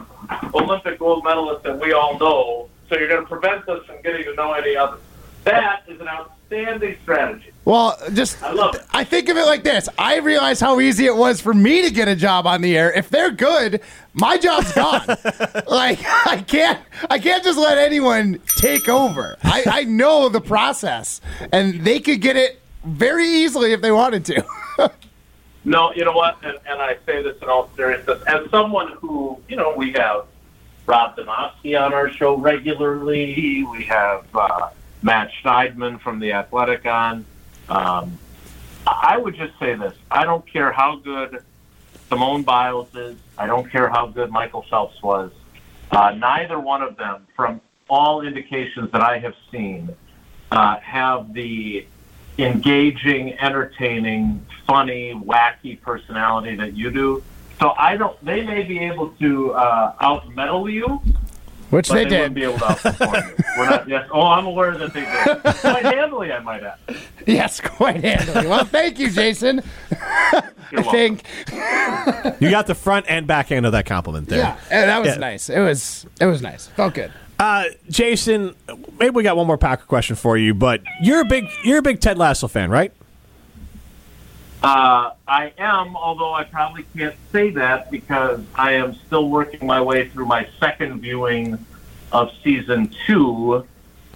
Olympic gold medalist that we all know. So you're going to prevent us from getting to know any others. That is an outstanding strategy. Well, just I love it. I think of it like this. I realize how easy it was for me to get a job on the air. If they're good, my job's gone. like I can't I can't just let anyone take over. I, I know the process. And they could get it very easily if they wanted to. No, you know what? And, and I say this in all seriousness. As someone who, you know, we have Rob Demovsky on our show regularly. We have uh, Matt Schneidman from The Athletic on. Um, I would just say this. I don't care how good Simone Biles is. I don't care how good Michael Phelps was. Uh, neither one of them, from all indications that I have seen, uh, have the engaging, entertaining, funny, wacky personality that you do. So I don't. They may be able to uh, out medal you, Which but they they, wouldn't did. be able to outperform you. We're not. Yes. Oh, I'm aware that they did quite handily. I might add. Yes, quite handily. Well, thank you, Jason. I You're think. You got the front and back end of that compliment there. Yeah, and that was Yeah. nice. It was. It was nice. Felt good. Uh, Jason, maybe we got one more Packer question for you, but you're a big you're a big Ted Lasso fan, right? Uh, I am, although I probably can't say that because I am still working my way through my second viewing of season two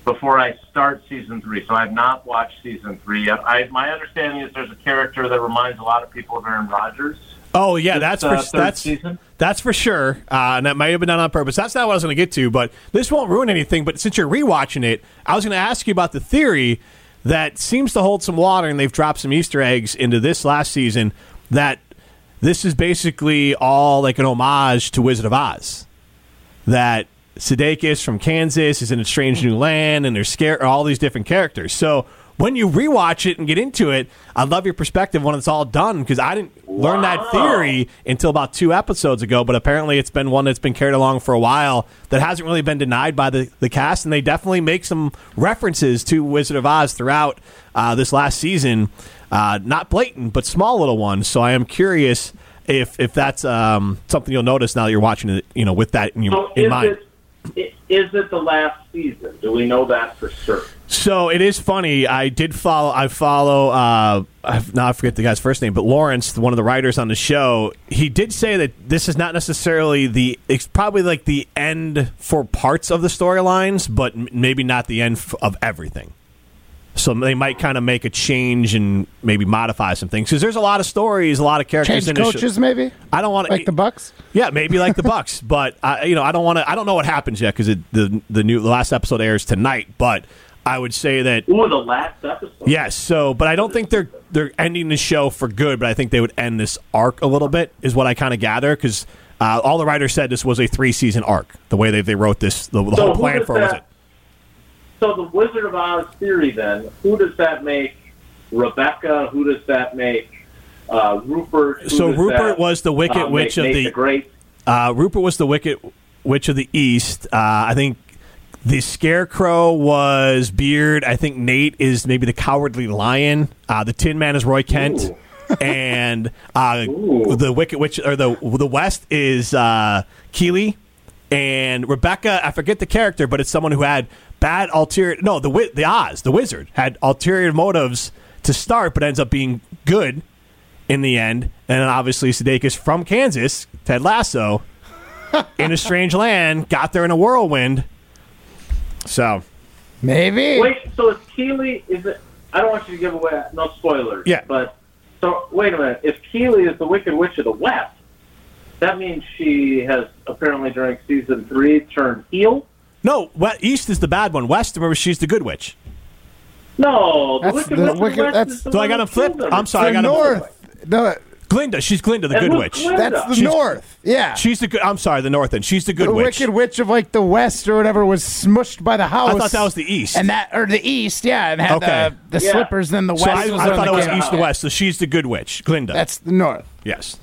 before I start season three. So I've not watched season three yet. I, my understanding is there's a character that reminds a lot of people of Aaron Rodgers. Oh yeah, that's uh, that's season? That's for sure, uh, and that might have been done on purpose. That's not what I was going to get to, but this won't ruin anything. But since you're rewatching it, I was going to ask you about the theory that seems to hold some water, and they've dropped some Easter eggs into this last season. That this is basically all like an homage to Wizard of Oz. That Sudeikis from Kansas is in a strange new land, and there's scare all these different characters. So when you rewatch it and get into it, I'd love your perspective when it's all done because I didn't learn that theory until about two episodes ago. But apparently, it's been one that's been carried along for a while that hasn't really been denied by the, the cast, and they definitely make some references to Wizard of Oz throughout uh, this last season. Uh, not blatant, but small little ones. So I am curious if if that's um, something you'll notice now that you're watching it, you know, with that in, your, So in mind. it is it the last season? Do we know that for sure? So it is funny. I did follow. I follow. Uh, I now I forget the guy's first name, but Lawrence, one of the writers on the show, he did say that this is not necessarily the. It's probably like the end for parts of the storylines, but m- maybe not the end f- of everything. So they might kind of make a change and maybe modify some things because there's a lot of stories, a lot of characters Change in coaches, maybe I don't want to like the Bucks. yeah, maybe like the Bucks, but I, you know, I don't want to. I don't know what happens yet because the the new the last episode airs tonight. But I would say that Ooh, the last episode. yes. So, but I don't think they're they're ending the show for good. But I think they would end this arc a little bit, is what I kind of gather because. Uh, all the writers said this was a three season arc. The way they, they wrote this, the, the So whole plan for it was it. So the Wizard of Oz theory, then, who does that make? Rebecca. Who does that make? Uh, Rupert. So Rupert that, was the Wicked uh, Witch make of Nate the- Great. Uh, Rupert was the Wicked Witch of the East. Uh, I think the Scarecrow was Beard. I think Nate is maybe the Cowardly Lion. Uh, the Tin Man is Roy Kent. Ooh. and uh, the Wicked Witch or the the West is uh, Keeley. And Rebecca, I forget the character, but it's someone who had bad ulterior. No, the the Oz, the wizard, had ulterior motives to start, but ends up being good in the end. And then obviously Sudeikis from Kansas, Ted Lasso, in a strange land, got there in a whirlwind. So Maybe. Wait, so is Keeley? Is it? I don't want you to give away no spoilers. Yeah. But so wait a minute. If Keeley is the Wicked Witch of the West, that means she has apparently during season three turned heel. no, we- East is the bad one. West, remember, she's the good witch. No, the That's Wicked the Witch of Wicked- the West that's- is the So I got who him flipped. killed I'm sorry, I the got him. North. The, Glinda, she's Glinda, the And good witch. Glinda? that's the She's- North. Yeah. She's the good. I'm sorry, the North end. She's the good the witch. Wicked Witch of like the West or whatever was smushed by the house. I thought that was the East. and that or the East, yeah, and had Okay. the, the Yeah. slippers. Then the West so I, was I thought the it was. East and West. So she's the good witch, Glinda. That's the North. yes.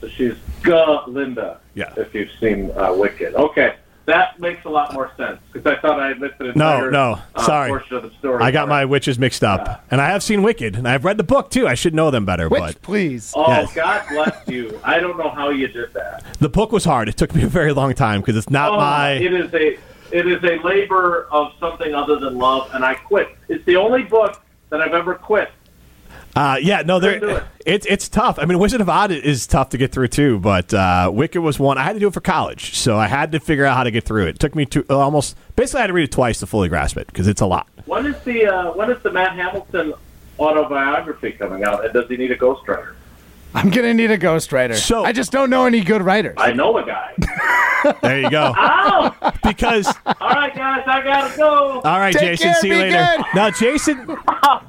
So she's Glinda. Yeah. If you've seen uh, Wicked, okay, that makes a lot more sense because I thought I had missed an No, entire no, uh, sorry. portion of the story. I got my witches mixed up, and I have seen Wicked, and I've read the book too. I should know them better, Which, but please. Oh, Yes. God bless you. I don't know how you did that. the book was hard. It took me a very long time because it's not Oh, my. It is a it is a labor of something other than love, and I quit. It's the only book that I've ever quit. Uh, yeah, no, there. It's it's tough. I mean, Wizard of Oz is tough to get through too, but uh, Wicked was one. I had to do it for college, so I had to figure out how to get through it. It took me to almost basically I had to read it twice to fully grasp it because it's a lot. When is the uh, when is the Matt Hamilton autobiography coming out, and does he need a ghostwriter? I'm gonna need a ghostwriter. So- I just don't know any good writers. I know a guy. There you go. Oh, because all right, guys, I gotta go. all right, Take Jason. care, see you later. good. Now, Jason.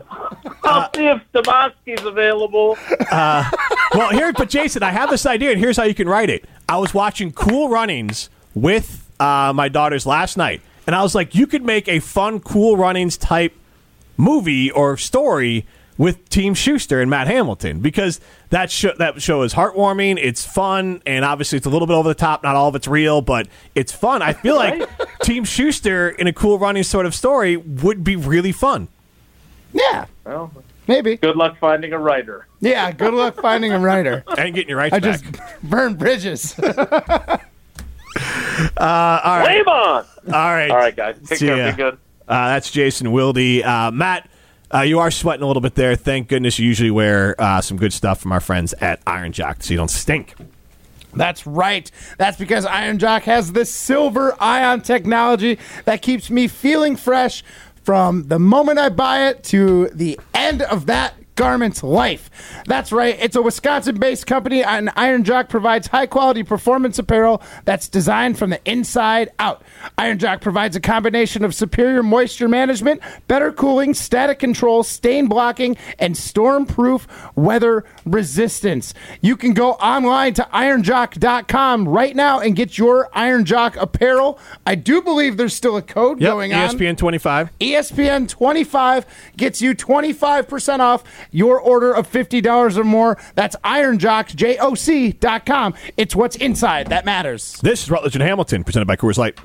I'll see if Tomaski's available. Well, here, but Jason, I have this idea, and here's how you can write it. I was watching Cool Runnings with uh, my daughters last night, and I was like, you could make a fun Cool Runnings type movie or story with Team Shuster and Matt Hamilton because that show that show is heartwarming, it's fun, and obviously it's a little bit over the top. Not all of it's real, but it's fun. I feel like Team Shuster in a Cool Runnings sort of story would be really fun. Yeah, Well, maybe. good luck finding a writer. Yeah, good luck finding a writer. And getting your rights I back. just burn bridges. All right. Flame on. all right, All right, guys. Take See care. ya. Be good. Uh, that's Jason Wilde. Uh, Matt, uh, you are sweating a little bit there. Thank goodness you usually wear uh, some good stuff from our friends at Iron Jock so you don't stink. That's right. That's because Iron Jock has this silver ion technology that keeps me feeling fresh from the moment I buy it to the end of that garment's life. That's right. It's a Wisconsin based company, and Iron Jock provides high quality performance apparel that's designed from the inside out. Iron Jock provides a combination of superior moisture management, better cooling, static control, stain blocking, and storm proof weather resistance. You can go online to ironjock.com right now and get your Iron Jock apparel. I do believe there's still a code going on. ESPN 25. ESPN 25 gets you 25% off your order of $50 or more. That's ironjockjoc.com. It's what's inside that matters. This is Rutledge and Hamilton, presented by Coors Light.